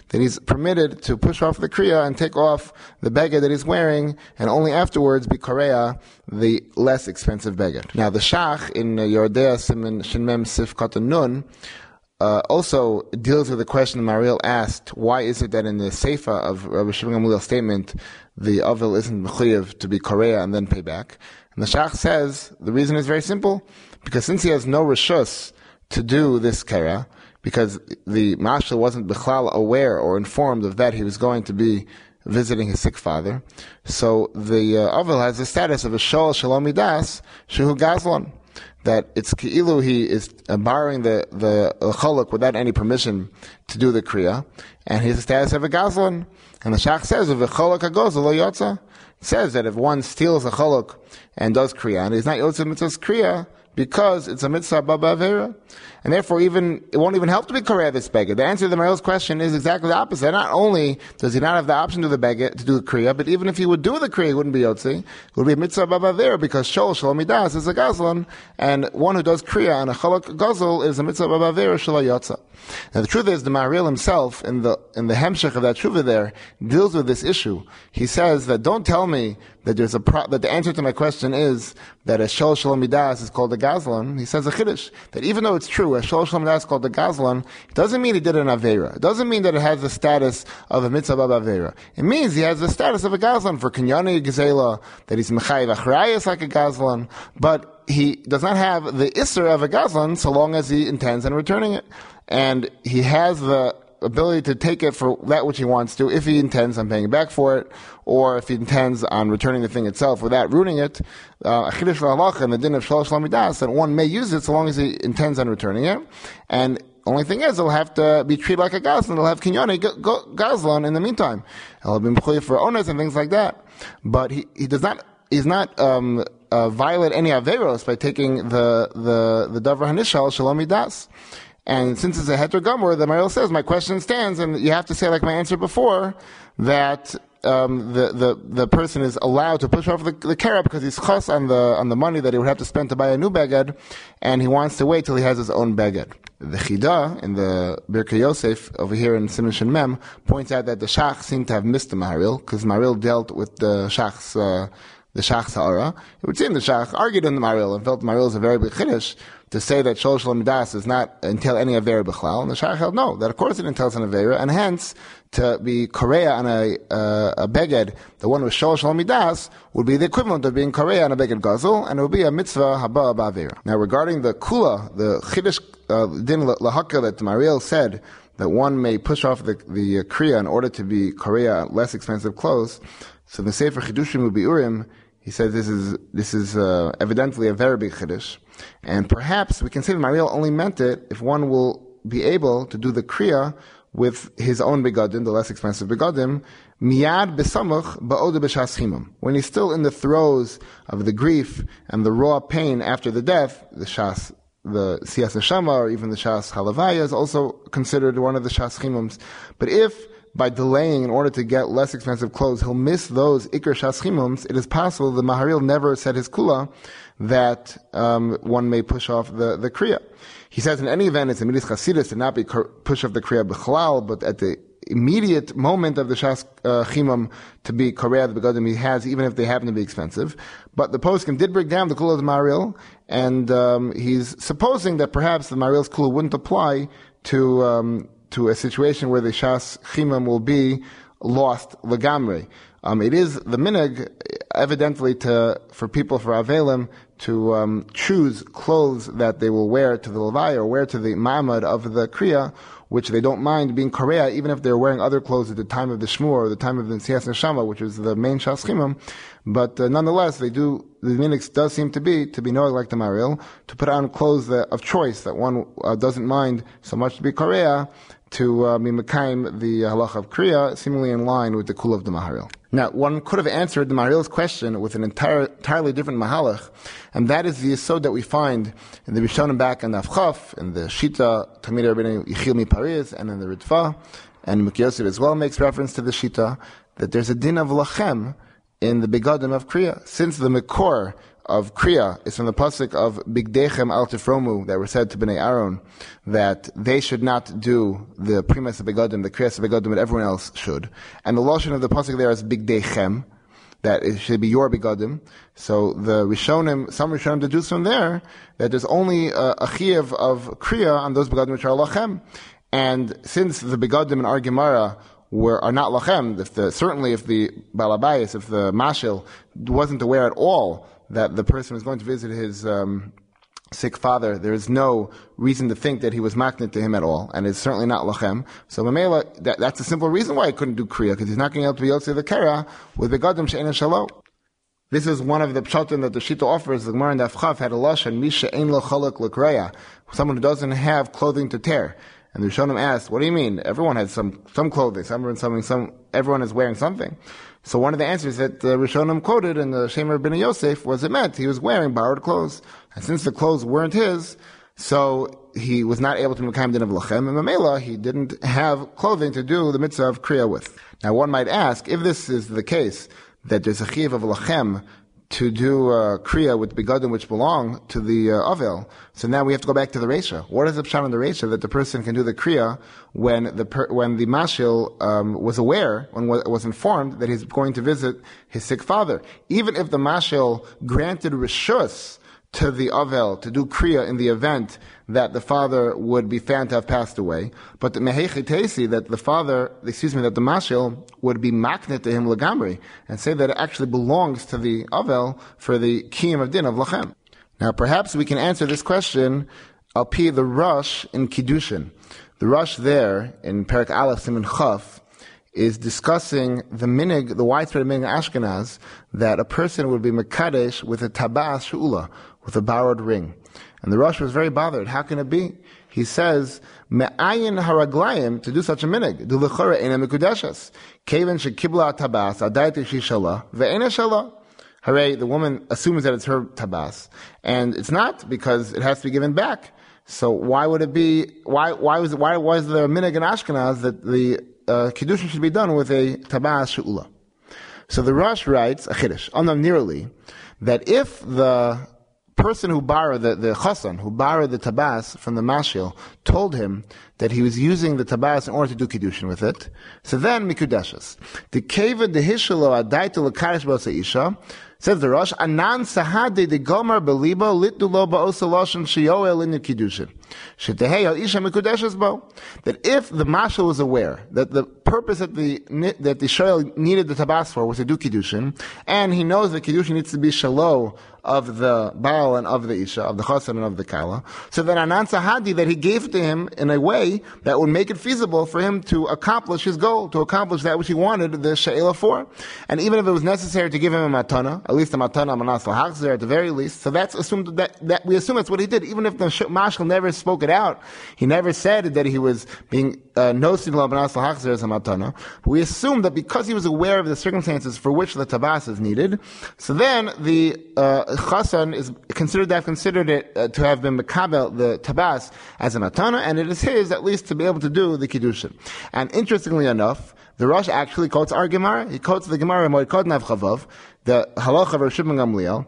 [SPEAKER 2] that he's permitted to push off the Kriya and take off the beged that he's wearing, and only afterwards be Korea the less expensive beged. Now the Shach in uh, Yordea Siman Shin Mem Sif Nun uh, also deals with the question Mariel asked, why is it that in the Seifa of Rabbi Shimon Gamliel's statement, the Avil isn't Mechuyev to be Korea and then pay back? And the Shach says, the reason is very simple, because since he has no Rishus to do this Kera, because the Mashal wasn't Bechlal aware or informed of that he was going to be visiting his sick father, so the uh, Avil has the status of a Shol Shalom Midas, Shehu Gazlon that it's ki'ilu he is borrowing the the cholok without any permission to do the kriya, and he's the status of a gazlan. And the shach says of a cholok agozel lo yotza. says that if one steals a cholok and does kriya, and he's not yotza mitzvah kriya, because it's a mitzvah baba avera. And therefore, even it won't even help to be korea this beggar. The answer to the Maril's question is exactly the opposite. Not only does he not have the option to the beggar to do the kriya, but even if he would do the kriya, it wouldn't be yotzi. It would be a mitzvah baba avera because shol shalomidas is a gazlan, and one who does kriya and a chalak gazel is a mitzvah baba avera shalayotza. Now the truth is, the Maharil himself, in the in the hemshech of that tshuva there, deals with this issue. He says that don't tell me that there's a pro- that the answer to my question is that a shol shalom midas is called a gazlan. He says a chiddush that even though it's true, a shol shalom is called a gazlan, it doesn't mean he did an avera. It doesn't mean that it has the status of a mitzvah avera. It means he has the status of a gazlan for kinyani Gazela, that he's mechayiv achrayas like a gazlan, but he does not have the isser of a gazlan so long as he intends on returning it and he has the ability to take it for that which he wants to, if he intends on paying back for it, or if he intends on returning the thing itself without ruining it. Uh, and the din of shalosh lamidas that one may use it so long as he intends on returning it, and only thing is, it'll have to be treated like a gazlan. It'll have kinyani gazlan in the meantime. It'll be for owners and things like that. But he, he does not, he's not, um, uh, violate any averos by taking the, the, the davar hanishal shalom das. And since it's a heter gomor, the Maharil says, my question stands, and you have to say, like my answer before, that um, the, the, the person is allowed to push off the, the because he's chos on the, on the money that he would have to spend to buy a new beged, and he wants to wait till he has his own beged. The Chida in the Birkei Yosef over here in Siman Mem points out that the Shach seemed to have missed the Maharil because Maharil dealt with the Shach's uh, the Shach Sa'ara. It would seem the Shach argued in the Maharil and felt the Maharil is a very big chiddush to say that Shol Shalom Das does not entail any Avera B'chlal, and the Shach held no, that of course it entails an Avera, and hence, to be Korea on a, uh, a Beged, the one with Shol Shalom Das, would be the equivalent of being Korea on a Beged Gazel, and it would be a Mitzvah Haba Ba'avera. Now regarding the Kula, the Chiddush, uh, Din Lahaka that Mariel said, that one may push off the, the uh, Kriya in order to be Korea less expensive clothes, so the Sefer Chidushim would be Urim, he says this is, this is, uh, evidently a very big Chiddush. And perhaps we can say that Mariel only meant it if one will be able to do the Kriya with his own begadim, the less expensive begadim, miyad besamuch ba'oda b'shas When he's still in the throes of the grief and the raw pain after the death, the shas, the siyas neshama, or even the shas halavaya is also considered one of the shas chimums. But if by delaying in order to get less expensive clothes, he'll miss those ikr shaschimums, it is possible the Maharil never said his kula that um, one may push off the, the kriya. He says in any event, it's a midas chasidus to not be push off the kriya b'chalal, but at the immediate moment of the shas uh, to be korea the begadim he has, even if they happen to be expensive. But the poskim did break down the kula of the maril, and um, he's supposing that perhaps the maril's kula wouldn't apply to um, to a situation where the shas chimam will be lost legamre. Um, it is the minig, evidently, to for people for avelim to um, choose clothes that they will wear to the levaya or wear to the mamad of the kriya, which they don't mind being korea, even if they're wearing other clothes at the time of the shmur or the time of the siyas neshama, which is the main shaschimim. But uh, nonetheless, they do. The minix does seem to be to be knowing like the maril to put on clothes that, of choice that one uh, doesn't mind so much to be korea to uh, be the halach of kriya, seemingly in line with the kul of the maharil. Now, one could have answered the Maharil's question with an entire, entirely different mahalach, and that is the yisod that we find in the Rishonim back in the Afchaf, in the Shita, Tamir Rabbeinu Yichil Mi Paris, and in the Ritva, and Mukyosef as well makes reference to the Shita, that there's a din of lachem in the begadim of Kriya. Since the Mikor of Kriya is from the pasuk of Bigdechem Al Tifromu that were said to Bnei Aaron that they should not do the primas of Begadim, the Kriyas of Begadim that everyone else should. And the lotion of the pasuk there is Bigdechem, that it should be your Begadim. So the Rishonim, some Rishonim deduce from there that there's only a, a chiyuv of Kriya on those Begadim which are Lachem. And since the Begadim in our Gemara were, are not Lachem, if the, certainly if the Balabayas, if the Mashil wasn't aware at all that the person was going to visit his um, sick father, there is no reason to think that he was maknit to him at all, and it's certainly not lachem. So Mamela, that, that's a simple reason why he couldn't do kriya, because he's not going to be able to be the kera with the gadim she'ena shalom. This is one of the pshatim that the Shita offers. The Gemara in the Afchav had a lashon misha ein lo chalak someone who doesn't have clothing to tear. And the Rishonim asked, "What do you mean? Everyone has some some clothing. Some are in something. Some everyone is wearing something." So one of the answers that the Rishonim quoted in the Shemer ben Yosef was it meant he was wearing borrowed clothes. And since the clothes weren't his, so he was not able to make din of lachem, and Mamela, he didn't have clothing to do the mitzvah of kriya with. Now one might ask, if this is the case, that there's a chiv of lachem to do uh, kriya with begadim which belong to the uh. So now we have to go back to the resha. What is the pshat in the resha that the person can do the kriya when the per, when the mashil um, was aware, when was, informed that he's going to visit his sick father, even if the mashil granted rishus to the Avel to do Kriya in the event that the father would be found to have passed away. But the Mehechitesi, that the father, excuse me, that the Mashil would be maknet to him Lagamri, and say that it actually belongs to the Avel for the Kiyam of Din of Lachem. Now perhaps we can answer this question I'll pee the Rush in Kiddushin. The Rush there in Perak Aleph Simon Chaf is discussing the minig, the widespread minig Ashkenaz, that a person would be mekadesh with a tabas shula, with a borrowed ring. And the Rosh was very bothered. How can it be? He says, Me'ayin haraglayim to do such a minig. Du lechora ena mikudeshes. Kaven shekibla tabas, adayati shishala, ve'ena shala. Hooray, the woman assumes that it's her tabas. And it's not, because it has to be given back. So why would it be, why, why was, why was there a minig in Ashkenaz that the uh, Kiddushin should be done with a tabas she'ula? So the Rosh writes, a chiddush, nearly, that if the person who borrowed the, the chasan, who borrowed the tabas from the mashil, told him that he was using the tabas in order to do kiddushin with it. So then mikudeshes. The keva dehishalo adaita lekarish isha. Says the Rosh, Anan sahade de gomer belibo litdulo ba'osaloshin shiyoel in the kiddushin. Shetehei isha mikudeshes bo. That if the mashal was aware that the purpose that the that the shoyel needed the tabas for was to do kiddushin, and he knows that kiddushin needs to be shalo of the Baal and of the Isha, of the Chassan and of the Kala. So then Anan Sahadi, that he gave to him in a way that would make it feasible for him to accomplish his goal, to accomplish that which he wanted the She'ela for. And even if it was necessary to give him a matana, at least a matana manas al at the very least, so that's assumed that, that we assume that's what he did, even if the Mashal never spoke it out. He never said that he was being uh, nosin labanas lahachzer as a matana. We assume that because he was aware of the circumstances for which the tabas is needed, so then the uh, chasan is considered to have considered it uh, to have been mekabel the tabas as an matana, and it is his at least to be able to do the kiddushin. And interestingly enough, the Rosh actually quotes our Gemara. He quotes the Gemara Moed Kodnav Chavav, the halacha of Rosh Gamliel,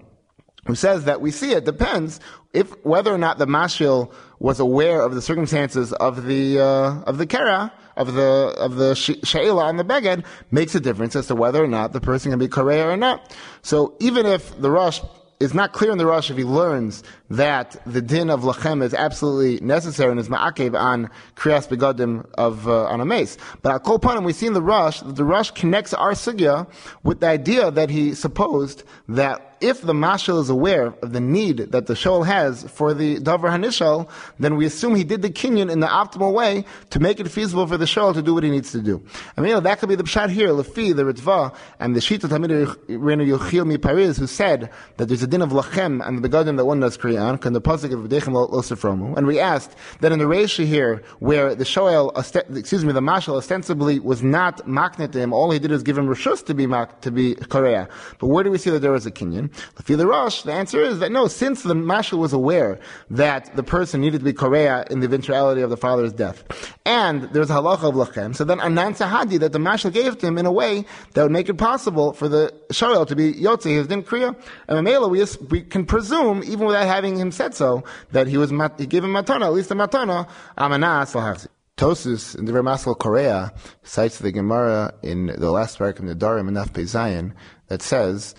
[SPEAKER 2] who says that we see it depends if whether or not the mashil was aware of the circumstances of the uh, of the kera of the of the sheila on the beged makes a difference as to whether or not the person can be korea or not. So even if the rush is not clear in the rush if he learns that the din of lachem is absolutely necessary and is ma'akev on kriyas begadim of uh, on a mace. But at kol we see in the rush that the rush connects our sugya with the idea that he supposed that if the mashal is aware of the need that the shol has for the davar hanishal, then we assume he did the kinyan in the optimal way to make it feasible for the shol to do what he needs to do. I mean, you know, that could be the pshat here, Lefi, the Ritva, and the Shita Tamid Renu Yochil Mi Paris, who said that there's a din of lachem and the begadim that one does kriyan, can the pasuk of V'dechem Lo And we asked that in the Reisha here, where the shoel, excuse me, the mashal ostensibly was not maknet to him, all he did was give him rishus to be mak, to be korea. But where do we see that there was a kinyan? The Rosh, the answer is that no, since the Mashal was aware that the person needed to be Korea in the eventuality of the father's death, and there's a halacha of Lachem, so then Anan Sahadi that the Mashal gave to him in a way that would make it possible for the Shoel to be Yotze, his din Kriya. And Mamela, we, we can presume, even without having him said so, that he was, he gave him Matana, at least a Matana, Amanas Lahachzi. Tosus in the Ramasal Korea cites the Gemara in the last parak of the Darim and Naf Zion that says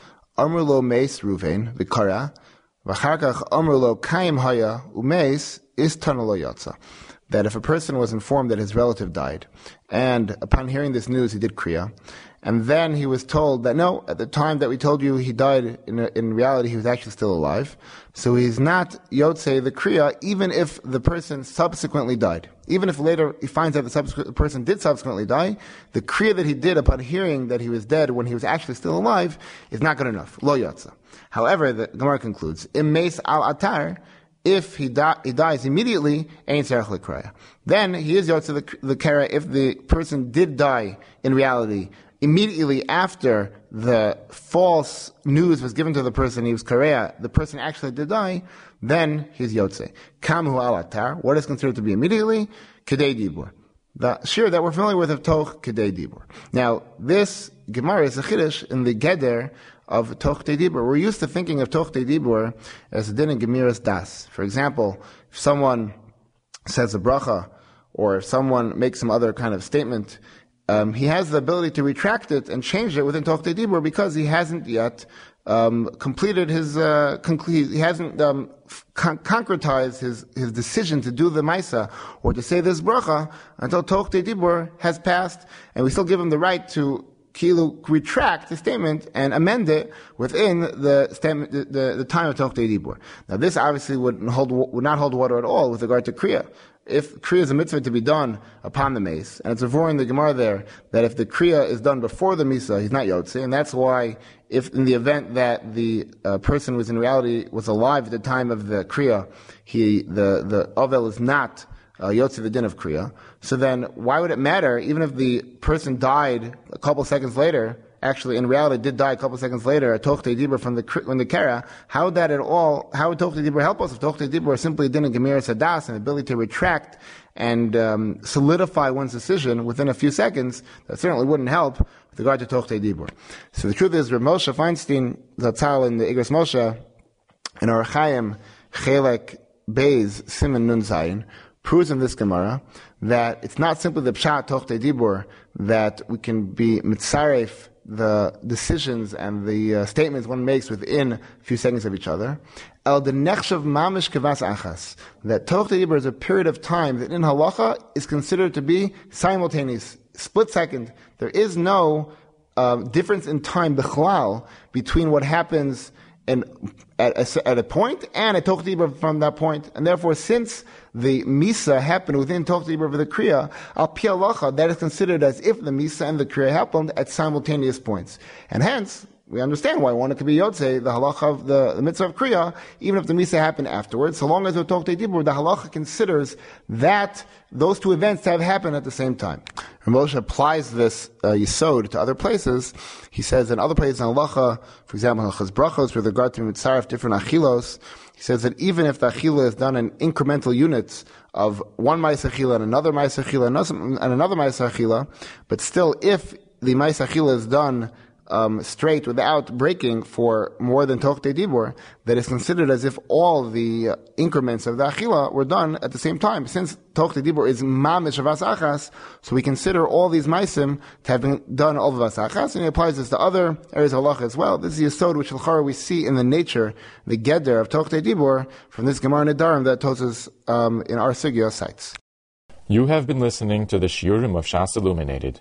[SPEAKER 2] That if a person was informed that his relative died, and upon hearing this news he did kriya, and then he was told that no, at the time that we told you he died, in, in reality he was actually still alive. So he's not Yotze the Kriya, even if the person subsequently died. Even if later he finds out the, person did subsequently die, the Kriya that he did upon hearing that he was dead when he was actually still alive is not good enough. Lo Yotze. However, the Gemara concludes, Im Meis al Atar, if he, di- he dies immediately, ain't serach Then he is yotze the, the kara if the person did die in reality immediately after the false news was given to the person, he was Korea, the person actually did die, then he's Yotze. Kamhu alatar, what is considered to be immediately? Kedei Dibur. The shir that we're familiar with of Toch Kedei Dibur. Now, this Gemara is a Chiddush in the Geder of Toch Dibur. We're used to thinking of Toch Dibur as a din in Gemiras Das. For example, if someone says a bracha, or if someone makes some other kind of statement, um, he has the ability to retract it and change it within Tochte Dibur because he hasn't yet um, completed his, uh, conclu- he hasn't um, con- concretized his, his decision to do the Maisa or to say this bracha until Tochte Dibur has passed, and we still give him the right to Kilu retract the statement and amend it within the the, the, the time of Tochte Dibur. Now this obviously would hold, would not hold water at all with regard to Kriya if Kriya is a mitzvah to be done upon the mace, and it's avoiding the Gemara there that if the Kriya is done before the Misa, he's not Yotze, and that's why if in the event that the uh, person was in reality was alive at the time of the Kriya, he, the, the Ovel is not uh, the din of Kriya, so then why would it matter, even if the person died a couple seconds later, actually in reality did die a couple seconds later, a Tochte Dibur from the from the Kara, how would that at all, how would Tochte Dibur help us if Tochte Dibur simply didn't Gemir Sadas and ability to retract and um, solidify one's decision within a few seconds, that certainly wouldn't help with regard to Tochte Dibur. So the truth is, Rav Moshe Feinstein, Zatzal in the Igros Moshe, in Orach Chaim, Chelek Beis, Simon Nun Zayin, proves in this Gemara that it's not simply the Pshat Tochte Dibur that we can be mitzaref the decisions and the uh, statements one makes within a few seconds of each other. El nechshav mamish kavas achas. That Toch is a period of time that in halacha is considered to be simultaneous, split second. There is no uh, difference in time, bechlal, between what happens in, at, a, at a point and a Toch from that point. And therefore, since the Misa happened within Toch of the Kriya, al Pialacha, that is considered as if the Misa and the Kriya happened at simultaneous points. And hence, we understand why one it could be Yotze, the halacha of the, the mitzvah of Kriya, even if the Misa happened afterwards, so long as to Dibur, the halacha considers that those two events to have happened at the same time. And Moshe applies this uh, Yisod to other places. He says in other places in halacha, for example, in Halachas Brachos, with regard to Mitzaref, different achilos, he says that even if the achila is done in incremental units of one Maisa Achila and another Maisa Achila and another Maisa Achila, but still if the Maisa Achila is done um, straight without breaking for more than Tochte Dibur, that is considered as if all the increments of the Achila were done at the same time. Since Tochte Dibur is Mamish of Asachas, so we consider all these Maisim to have been done all of Asachas, and he applies this to other areas of Allah as well. This is the Yisod which we see in the nature, the Geder of Tochte Dibur, from this Gemara Nedarim that Tosas um, in our Sugya cites.
[SPEAKER 1] You have been listening to the Shiurim of Shas Illuminated.